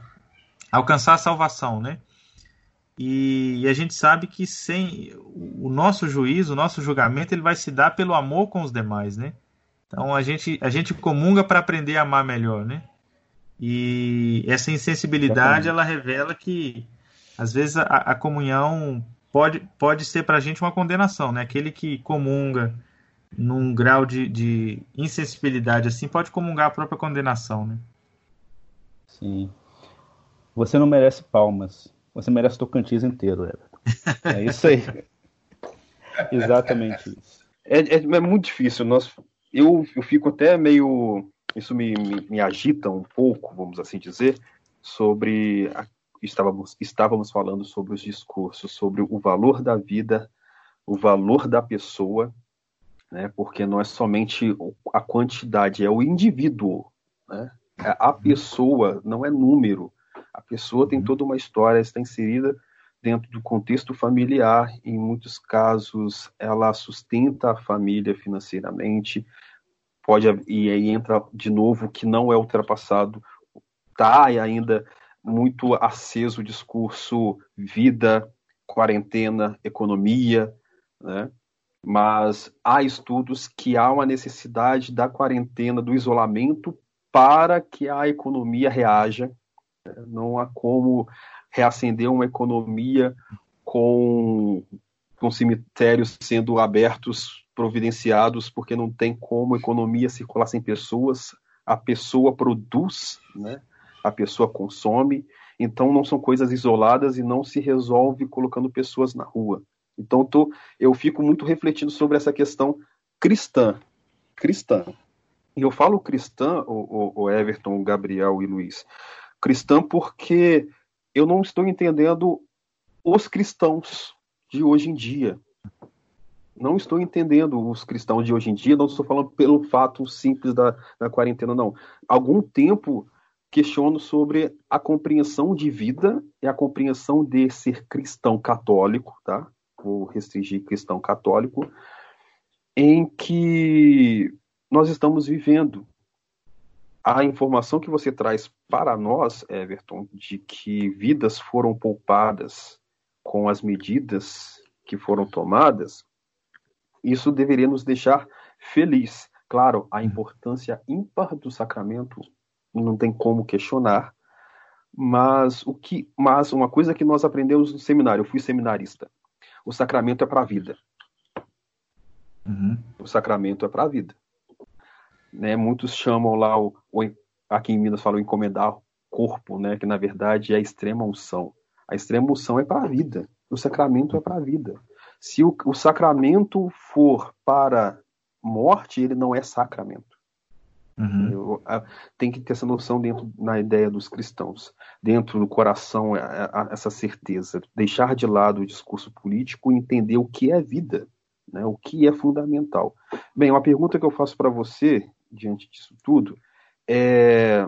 alcançar a salvação, né? E, e, a gente sabe que sem o nosso juízo, o nosso julgamento, ele vai se dar pelo amor com os demais, né? Então a gente a gente comunga para aprender a amar melhor, né? E essa insensibilidade ela revela que às vezes a, a comunhão pode pode ser para a gente uma condenação, né? Aquele que comunga num grau de, de insensibilidade assim pode comungar a própria condenação, né? Sim. Você não merece palmas. Você merece Tocantins inteiro, Everton. É isso aí. Exatamente isso. É, é, é, muito difícil. Nós, eu, eu fico até meio. Isso me, me, me agita um pouco, vamos assim dizer, sobre. A, estávamos, estávamos falando sobre os discursos, sobre o valor da vida, o valor da pessoa, né? porque não é somente a quantidade, é o indivíduo. Né? A pessoa, não é número. A pessoa tem uhum. toda uma história, está inserida dentro do contexto familiar. Em muitos casos, ela sustenta a família financeiramente. Pode e aí entra de novo que não é ultrapassado. Está ainda muito aceso o discurso vida, quarentena, economia, né? Mas há estudos que há uma necessidade da quarentena, do isolamento, para que a economia reaja não há como reacender uma economia com, com cemitérios sendo abertos, providenciados, porque não tem como economia circular sem pessoas. A pessoa produz, né? a pessoa consome, então não são coisas isoladas e não se resolve colocando pessoas na rua. Então tô, eu fico muito refletindo sobre essa questão cristã. Cristã. E eu falo cristã, o, o Everton, o Gabriel e Luiz, cristã porque eu não estou entendendo os cristãos de hoje em dia. Não estou entendendo os cristãos de hoje em dia, não estou falando pelo fato simples da, da quarentena, não. Algum tempo questiono sobre a compreensão de vida e a compreensão de ser cristão católico, tá? Vou restringir cristão católico, em que nós estamos vivendo a informação que você traz para nós, Everton, de que vidas foram poupadas com as medidas que foram tomadas, isso deveria nos deixar feliz. Claro, a importância ímpar do sacramento não tem como questionar, mas o que, mas uma coisa que nós aprendemos no seminário, eu fui seminarista, o sacramento é para a vida. Uhum. O sacramento é para a vida. Né? Muitos chamam lá, o, o, aqui em Minas falam encomendar corpo, né? que na verdade é a extrema unção. A extrema unção é para a vida, o sacramento é para a vida. Se o, o sacramento for para morte, ele não é sacramento. Uhum. Eu, a, tem que ter essa noção dentro na ideia dos cristãos, dentro do coração, a, a, essa certeza, deixar de lado o discurso político e entender o que é vida, né, o que é fundamental. Bem, uma pergunta que eu faço para você, diante disso tudo, é,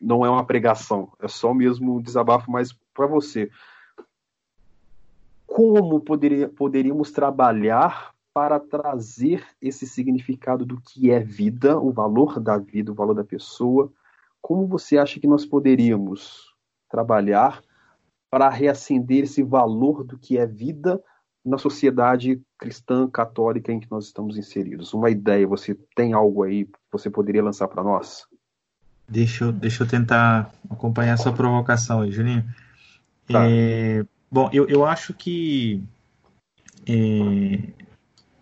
não é uma pregação, é só mesmo um desabafo mais para você. Como poderia, poderíamos trabalhar para trazer esse significado do que é vida, o valor da vida, o valor da pessoa? Como você acha que nós poderíamos trabalhar para reacender esse valor do que é vida na sociedade cristã católica em que nós estamos inseridos? Uma ideia, você tem algo aí que você poderia lançar para nós? Deixa eu, deixa eu tentar acompanhar essa provocação aí, Juninho. Tá. É, bom, eu, eu acho que é,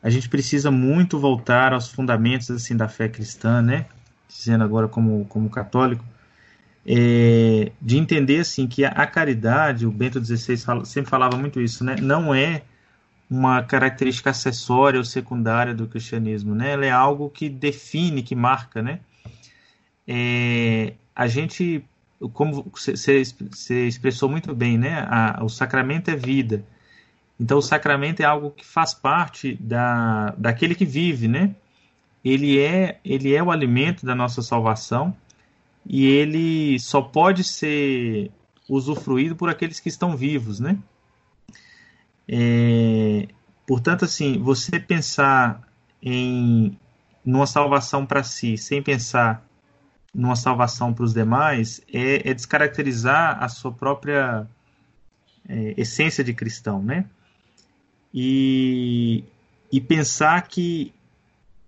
a gente precisa muito voltar aos fundamentos assim da fé cristã, né? Dizendo agora como, como católico, é, de entender assim que a, a caridade, o Bento XVI fala, sempre falava muito isso, né? Não é uma característica acessória ou secundária do cristianismo, né? Ela é algo que define, que marca, né? É, a gente, como você expressou muito bem, né? A, o sacramento é vida. Então, o sacramento é algo que faz parte da, daquele que vive, né? Ele é, ele é o alimento da nossa salvação e ele só pode ser usufruído por aqueles que estão vivos, né? É, portanto, assim, você pensar em numa salvação para si, sem pensar numa salvação para os demais, é, é, descaracterizar a sua própria é, essência de cristão, né? E, e pensar que,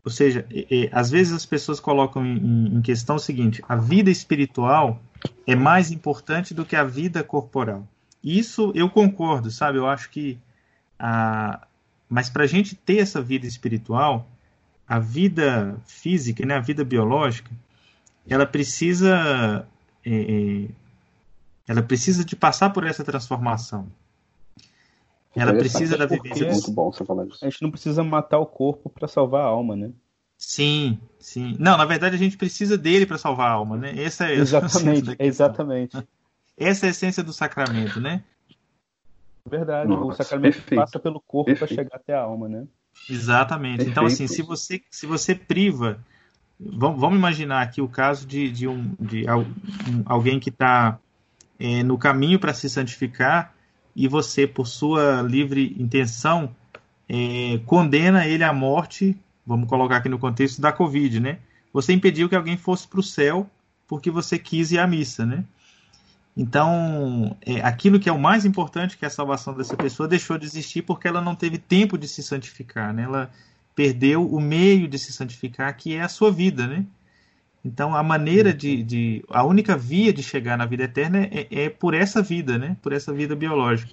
ou seja, é, é, às vezes as pessoas colocam em, em questão o seguinte: a vida espiritual é mais importante do que a vida corporal. Isso eu concordo, sabe? Eu acho que mas para a gente ter essa vida espiritual, a vida física, né, a vida biológica, ela precisa é, é, ela precisa de passar por essa transformação. Ela precisa da vivência. É muito bom você falar isso. A gente não precisa matar o corpo para salvar a alma, né? Sim, sim. Não, na verdade a gente precisa dele para salvar a alma, né? Essa é exatamente, exatamente. Essa é a essência do sacramento, né? Verdade. Nossa, o sacramento perfeito. passa pelo corpo para chegar até a alma, né? Exatamente. Perfeito. Então, assim, se você, se você priva. Vamos, vamos imaginar aqui o caso de, de, um, de alguém que está é, no caminho para se santificar e você, por sua livre intenção, é, condena ele à morte, vamos colocar aqui no contexto da Covid, né? Você impediu que alguém fosse para o céu porque você quis ir à missa, né? Então, é, aquilo que é o mais importante, que é a salvação dessa pessoa, deixou de existir porque ela não teve tempo de se santificar, né? Ela perdeu o meio de se santificar, que é a sua vida, né? Então, a maneira de, de a única via de chegar na vida eterna é, é, por essa vida, né? Por essa vida biológica.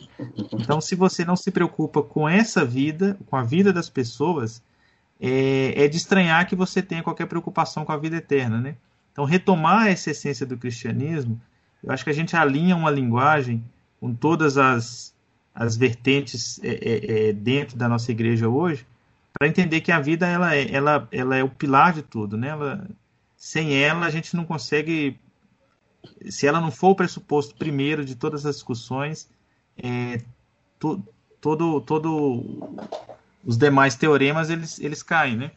Então, se você não se preocupa com essa vida, com a vida das pessoas, é, é de estranhar que você tenha qualquer preocupação com a vida eterna, né? Então, retomar essa essência do cristianismo eu acho que a gente alinha uma linguagem com todas as, as vertentes é, é, é dentro da nossa igreja hoje, para entender que a vida ela é, ela, ela é o pilar de tudo, né? Ela, sem ela a gente não consegue, se ela não for o pressuposto primeiro de todas as discussões, é, to, todo, todo os demais teoremas eles, eles caem, né?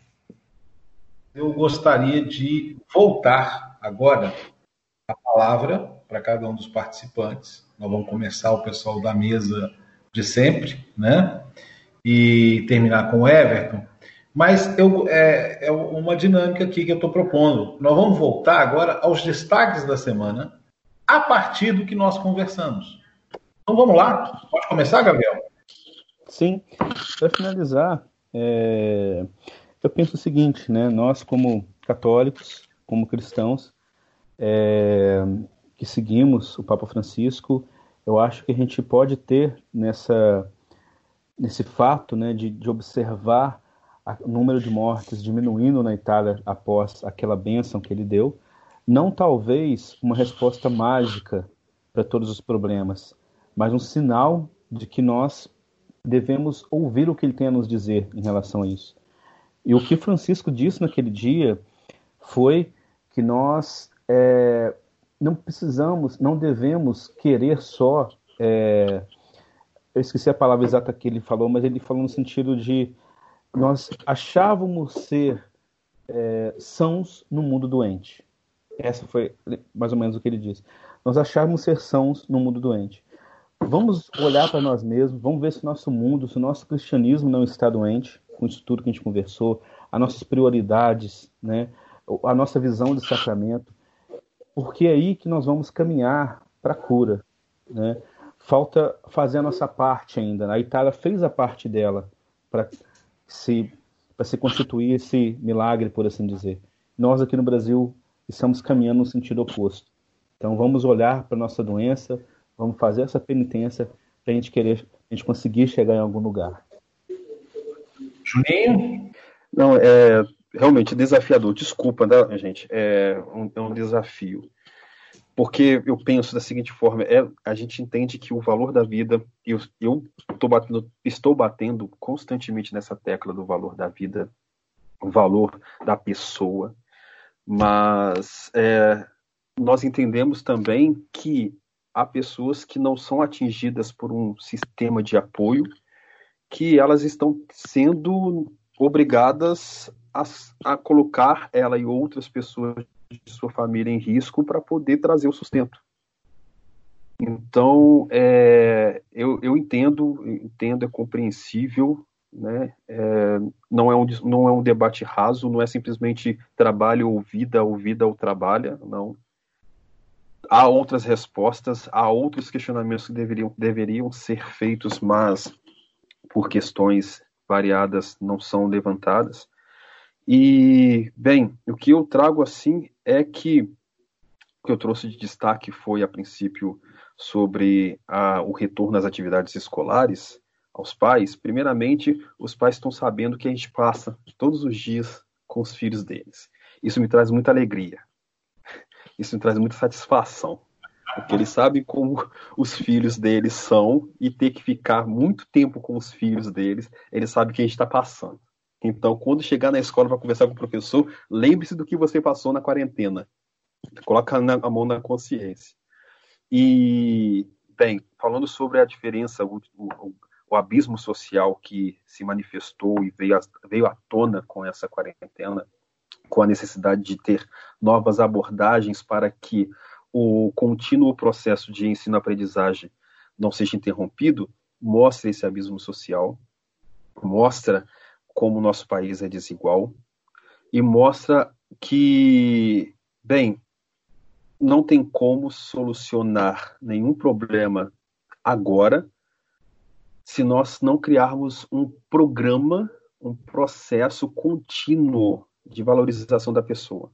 Eu gostaria de voltar agora a palavra para cada um dos participantes. Nós vamos começar o pessoal da mesa de sempre, né? E terminar com o Everton. Mas eu, é, é uma dinâmica aqui que eu estou propondo. Nós vamos voltar agora aos destaques da semana a partir do que nós conversamos. Então vamos lá? Pode começar, Gabriel? Sim. Para finalizar, é... eu penso o seguinte, né? Nós como católicos, como cristãos, é que seguimos o Papa Francisco, eu acho que a gente pode ter nessa nesse fato, né, de, de observar o número de mortes diminuindo na Itália após aquela bênção que ele deu, não talvez uma resposta mágica para todos os problemas, mas um sinal de que nós devemos ouvir o que ele tem a nos dizer em relação a isso. E o que Francisco disse naquele dia foi que nós é, não precisamos, não devemos querer só. É, eu esqueci a palavra exata que ele falou, mas ele falou no sentido de nós achávamos ser é, sãos no mundo doente. Essa foi mais ou menos o que ele disse. Nós achávamos ser sãos no mundo doente. Vamos olhar para nós mesmos, vamos ver se o nosso mundo, se o nosso cristianismo não está doente, com isso tudo que a gente conversou, as nossas prioridades, né, a nossa visão de sacramento porque é aí que nós vamos caminhar para a cura. Né? Falta fazer a nossa parte ainda. A Itália fez a parte dela para se, se constituir esse milagre, por assim dizer. Nós aqui no Brasil estamos caminhando no sentido oposto. Então vamos olhar para a nossa doença, vamos fazer essa penitência para a gente querer, a gente conseguir chegar em algum lugar. Juninho? Não, é, realmente desafiador. Desculpa, né, gente? É um, é um desafio. Porque eu penso da seguinte forma: é, a gente entende que o valor da vida, eu, eu batendo, estou batendo constantemente nessa tecla do valor da vida, o valor da pessoa, mas é, nós entendemos também que há pessoas que não são atingidas por um sistema de apoio, que elas estão sendo obrigadas a, a colocar ela e outras pessoas de sua família em risco para poder trazer o sustento. Então, é, eu, eu entendo, entendo, é compreensível né? É, não, é um, não é um debate raso, não é simplesmente trabalho ou vida ou vida ou trabalha, não. Há outras respostas, há outros questionamentos que deveriam, deveriam ser feitos, mas por questões variadas não são levantadas. E, bem, o que eu trago assim é que o que eu trouxe de destaque foi, a princípio, sobre a, o retorno às atividades escolares aos pais. Primeiramente, os pais estão sabendo que a gente passa todos os dias com os filhos deles. Isso me traz muita alegria. Isso me traz muita satisfação. Porque eles sabem como os filhos deles são e ter que ficar muito tempo com os filhos deles, eles sabem que a gente está passando. Então, quando chegar na escola para conversar com o professor, lembre-se do que você passou na quarentena. Coloca a mão na consciência. E, bem, falando sobre a diferença, o, o, o abismo social que se manifestou e veio, veio à tona com essa quarentena, com a necessidade de ter novas abordagens para que o contínuo processo de ensino-aprendizagem não seja interrompido, mostra esse abismo social, mostra como o nosso país é desigual e mostra que, bem, não tem como solucionar nenhum problema agora se nós não criarmos um programa, um processo contínuo de valorização da pessoa,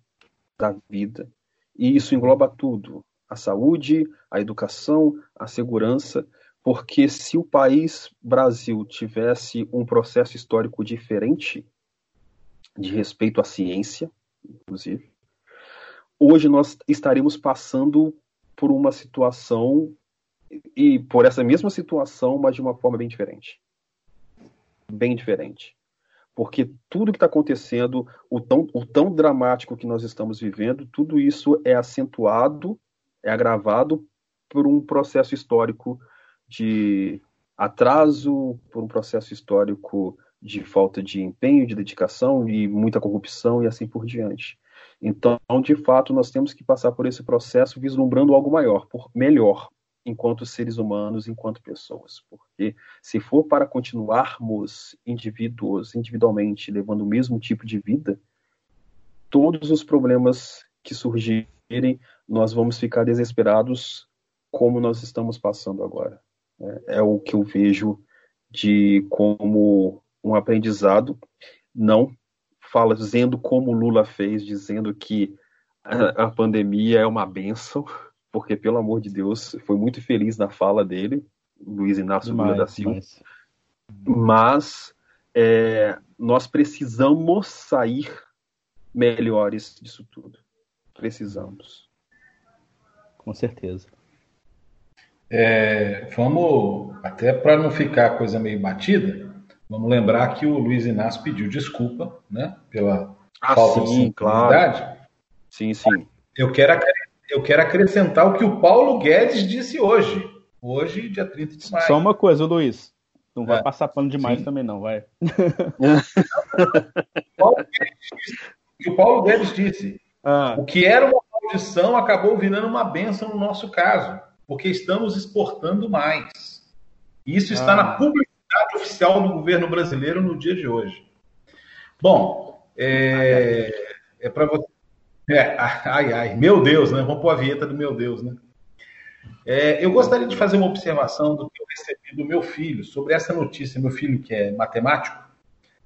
da vida. E isso engloba tudo: a saúde, a educação, a segurança, porque se o país Brasil tivesse um processo histórico diferente, de respeito à ciência, inclusive, hoje nós estaríamos passando por uma situação e por essa mesma situação, mas de uma forma bem diferente. Bem diferente. Porque tudo que está acontecendo, o tão, o tão dramático que nós estamos vivendo, tudo isso é acentuado, é agravado por um processo histórico de atraso, por um processo histórico de falta de empenho, de dedicação e muita corrupção e assim por diante. Então, de fato, nós temos que passar por esse processo vislumbrando algo maior, por melhor, enquanto seres humanos, enquanto pessoas. Porque se for para continuarmos indivíduos, individualmente, levando o mesmo tipo de vida, todos os problemas que surgirem, nós vamos ficar desesperados como nós estamos passando agora. É, é o que eu vejo de como um aprendizado, não fala dizendo como Lula fez, dizendo que a, a pandemia é uma benção, porque pelo amor de Deus, foi muito feliz na fala dele, Luiz Inácio demais, Lula da Silva. Mas é, nós precisamos sair melhores disso tudo. Precisamos. Com certeza. É, vamos, até para não ficar a coisa meio batida, vamos lembrar que o Luiz Inácio pediu desculpa né, pela ah, falta sim, de sensibilidade. Claro. Sim, sim. Eu quero, eu quero acrescentar o que o Paulo Guedes disse hoje. Hoje, dia 30 de maio. Só uma coisa, Luiz. Não vai é. passar pano demais sim. também, não, vai. o Paulo Guedes disse. Ah. O que era uma maldição acabou virando uma benção no nosso caso porque estamos exportando mais. Isso está ah. na publicidade oficial do governo brasileiro no dia de hoje. Bom, é, é para você. É, ai, ai, meu Deus, né? Vamos pôr a vinheta do meu Deus, né? É, eu gostaria de fazer uma observação do que eu recebi do meu filho sobre essa notícia, meu filho que é matemático,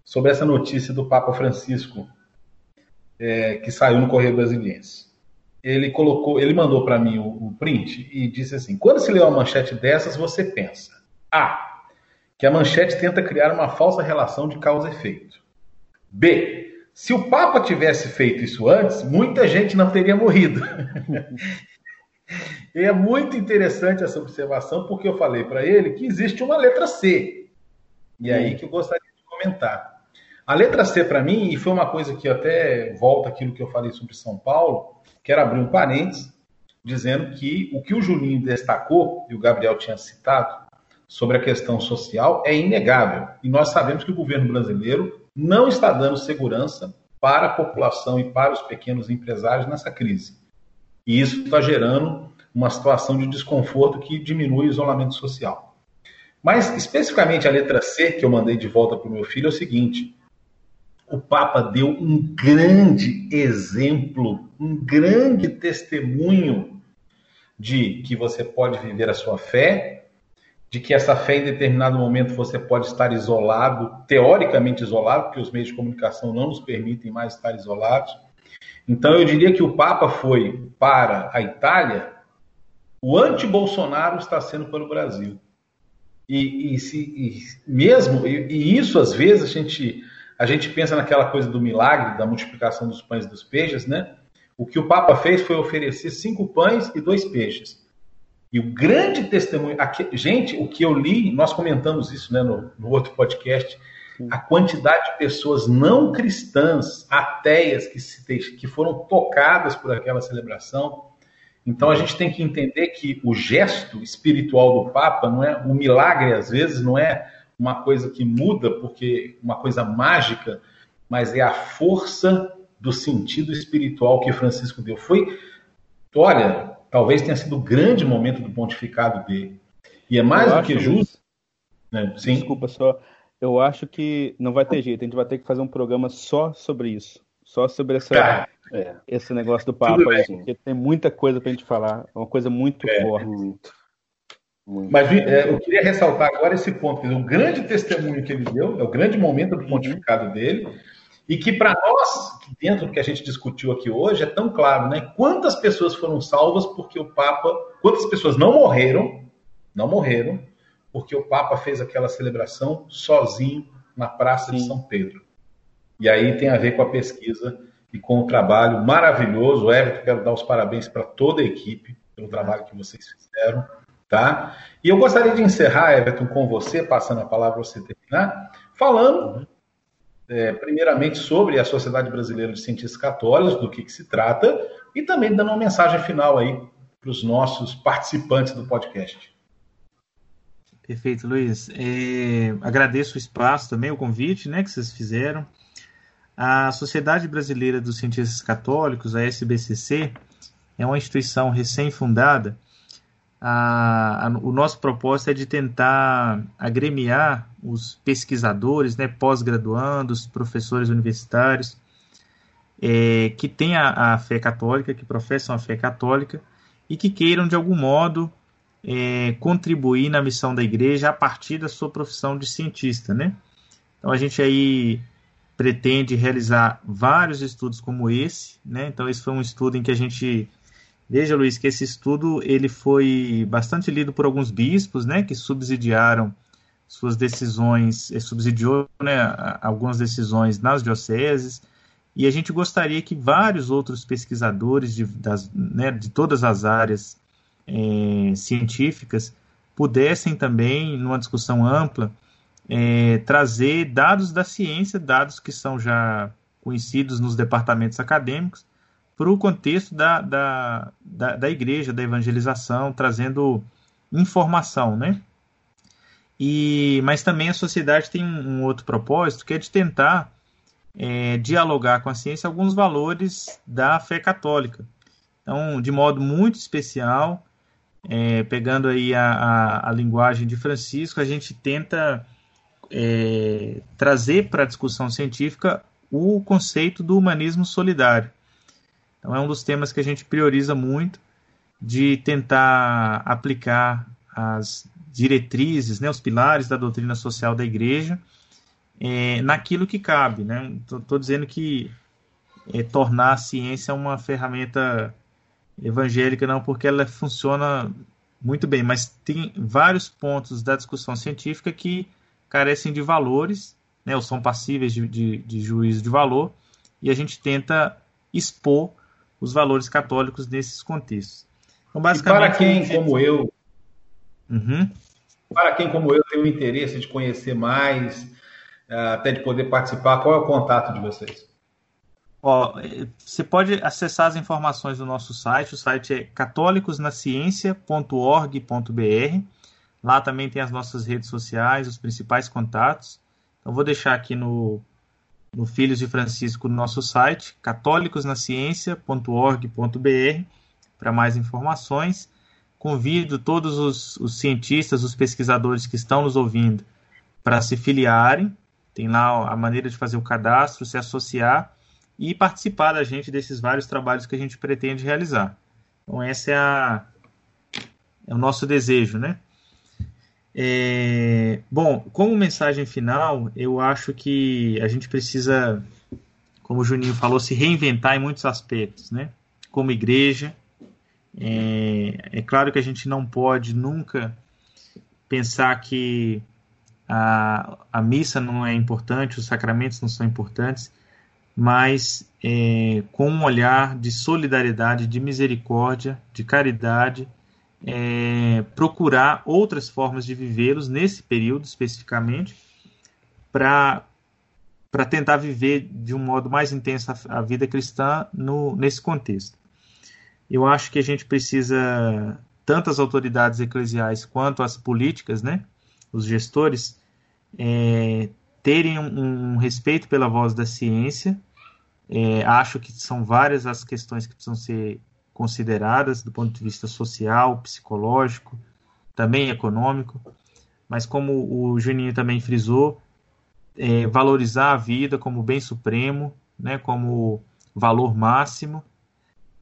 sobre essa notícia do Papa Francisco é, que saiu no Correio Brasiliense ele colocou, ele mandou para mim o, o, print e disse assim: quando se lê uma manchete dessas, você pensa A, que a manchete tenta criar uma falsa relação de causa e efeito. B, se o Papa tivesse feito isso antes, muita gente não teria morrido. e é muito interessante essa observação, porque eu falei para ele que existe uma letra C. E é aí que eu gostaria de comentar. A letra C, para mim, e foi uma coisa que até volta aquilo que eu falei sobre São Paulo, Quero abrir um parênteses, dizendo que o que o Juninho destacou, e o Gabriel tinha citado, sobre a questão social, é inegável. E nós sabemos que o governo brasileiro não está dando segurança para a população e para os pequenos empresários nessa crise. E isso está gerando uma situação de desconforto que diminui o isolamento social. Mas, especificamente a letra C, que eu mandei de volta para o meu filho, é o seguinte: o Papa deu um grande exemplo, um grande testemunho de que você pode viver a sua fé, de que essa fé em determinado momento você pode estar isolado, teoricamente isolado, porque os meios de comunicação não nos permitem mais estar isolados. Então eu diria que o Papa foi para a Itália, o anti-Bolsonaro está sendo para o Brasil. E, e, se, e mesmo, e, e isso às vezes a gente a gente pensa naquela coisa do milagre, da multiplicação dos pães e dos peixes, né? O que o Papa fez foi oferecer cinco pães e dois peixes. E o grande testemunho. Aqui, gente, o que eu li, nós comentamos isso né, no, no outro podcast, a quantidade de pessoas não cristãs, ateias, que, se, que foram tocadas por aquela celebração. Então a gente tem que entender que o gesto espiritual do Papa não é o milagre, às vezes, não é uma coisa que muda, porque uma coisa mágica, mas é a força do sentido espiritual que Francisco deu. Foi, olha, talvez tenha sido o grande momento do pontificado dele. E é mais eu do que justo. Né? Sim. Desculpa só. Eu acho que não vai ter jeito, a gente vai ter que fazer um programa só sobre isso. Só sobre essa, é. esse negócio do Papa, aí, porque tem muita coisa para a gente falar. É uma coisa muito é. forte. Muito. Muito. Mas é, eu queria ressaltar agora esse ponto, o grande testemunho que ele deu, é o grande momento do pontificado dele, e que para nós, dentro do que a gente discutiu aqui hoje, é tão claro, né? Quantas pessoas foram salvas porque o Papa, quantas pessoas não morreram, não morreram, porque o Papa fez aquela celebração sozinho na Praça Sim. de São Pedro. E aí tem a ver com a pesquisa e com o trabalho maravilhoso. Everton, quero dar os parabéns para toda a equipe pelo trabalho que vocês fizeram. Tá? E eu gostaria de encerrar, Everton, com você, passando a palavra para você terminar, falando, é, primeiramente, sobre a Sociedade Brasileira de Cientistas Católicos, do que, que se trata, e também dando uma mensagem final aí para os nossos participantes do podcast. Perfeito, Luiz. É, agradeço o espaço também, o convite né, que vocês fizeram. A Sociedade Brasileira dos Cientistas Católicos, a SBCC, é uma instituição recém-fundada a, a, o nosso propósito é de tentar agremiar os pesquisadores, né, pós-graduandos, professores universitários, é, que têm a, a, fé católica, que professam a fé católica e que queiram, de algum modo, é, contribuir na missão da igreja a partir da sua profissão de cientista. Né? Então, a gente aí pretende realizar vários estudos como esse. Né? Então, esse foi um estudo em que a gente Veja, Luiz, que esse estudo ele foi bastante lido por alguns bispos, né, que subsidiaram suas decisões, eh, subsidiou né, algumas decisões nas dioceses, e a gente gostaria que vários outros pesquisadores de, das, né, de todas as áreas é, científicas pudessem também, numa discussão ampla, é, trazer dados da ciência, dados que são já conhecidos nos departamentos acadêmicos, para o contexto da, da, da, da, igreja, da evangelização, trazendo informação, né? E, mas também a sociedade tem um, um outro propósito, que é de tentar é, dialogar com a ciência alguns valores da fé católica. Então, de modo muito especial, é, pegando aí a, a, a, linguagem de Francisco, a gente tenta é, trazer para a discussão científica o conceito do humanismo solidário. Então é um dos temas que a gente prioriza muito de tentar aplicar as diretrizes, né, os pilares da doutrina social da igreja é, naquilo que cabe. Estou né? dizendo que é, tornar a ciência uma ferramenta evangélica, não porque ela funciona muito bem, mas tem vários pontos da discussão científica que carecem de valores, né, ou são passíveis de, de, de juízo de valor, e a gente tenta expor os valores católicos nesses contextos. Então, basicamente, e para quem, como eu, uhum. para quem, como eu, tem o interesse de conhecer mais, eh, até de poder participar, qual é o contato de vocês? Ó, você pode acessar as informações do nosso site. O site é católicosnaciencia.org.br. Lá também tem as nossas redes sociais, os principais contatos. Então, vou deixar aqui no, no Filhos de Francisco no nosso site, católicosnaciencia.org.br, para mais informações. convido todos os, os cientistas, os pesquisadores que estão nos ouvindo para se filiarem. Tem lá a maneira de fazer o cadastro, se associar e participar da gente desses vários trabalhos que a gente pretende realizar. Então, esse é, a, é o nosso desejo, né? É, bom, como mensagem final, eu acho que a gente precisa, como o Juninho falou, se reinventar em muitos aspectos, né? Como igreja. É, é claro que a gente não pode nunca pensar que a, a missa não é importante, os sacramentos não são importantes, mas é, com um olhar de solidariedade, de misericórdia, de caridade, é, procurar outras formas de vivê-los nesse período especificamente, para para tentar viver de um modo mais intenso a, a vida cristã no, nesse contexto. Eu acho que a gente precisa, tanto as autoridades eclesiais quanto as políticas, né, os gestores, é, terem um, um, respeito pela voz da ciência. É, acho que são várias as questões que precisam ser consideradas do ponto de vista social, psicológico, também econômico. Mas como o Juninho também frisou, é, valorizar a vida como bem supremo, né, como valor máximo,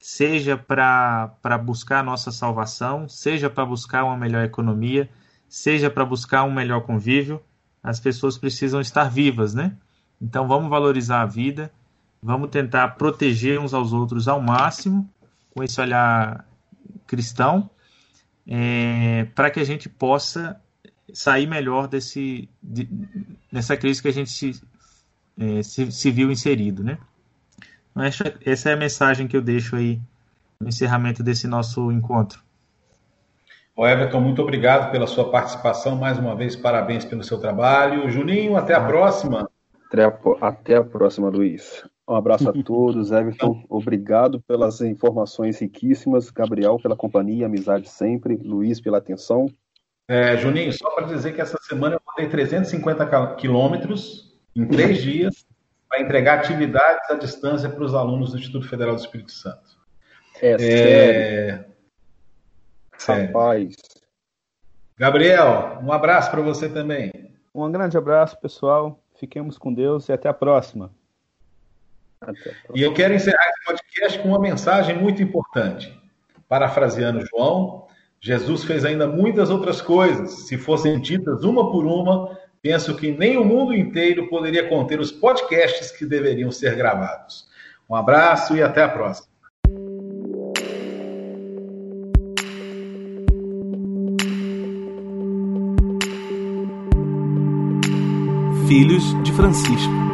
seja para buscar nossa salvação, seja para buscar uma melhor economia, seja para buscar um melhor convívio, as pessoas precisam estar vivas, né? Então vamos valorizar a vida, vamos tentar proteger uns aos outros ao máximo, com esse olhar cristão, é, para que a gente possa sair melhor desse, de, nessa crise que a gente se, é, se, se, viu inserido, né? Então, essa, essa é a mensagem que eu deixo aí no encerramento desse nosso encontro. O Everton, muito obrigado pela sua participação. Mais uma vez, parabéns pelo seu trabalho. Juninho, até a próxima. Até a, até a próxima, Luiz. Um abraço a todos. Everton, obrigado pelas informações riquíssimas. Gabriel, pela companhia, amizade sempre. Luiz, pela atenção. É, Juninho, só para dizer que essa semana eu mandei 350 quilômetros em três dias para entregar atividades à distância para os alunos do Instituto Federal do Espírito Santo. É, é... sério. Rapaz. Gabriel, um abraço para você também. Um grande abraço, pessoal. Fiquemos com Deus e. Até a próxima. E eu quero encerrar esse podcast com uma mensagem muito importante. Parafraseando João, Jesus fez ainda muitas outras coisas. Se fossem ditas uma por uma, penso que nem o mundo inteiro poderia conter os podcasts que deveriam ser gravados. Um abraço e até a próxima. Filhos de Francisco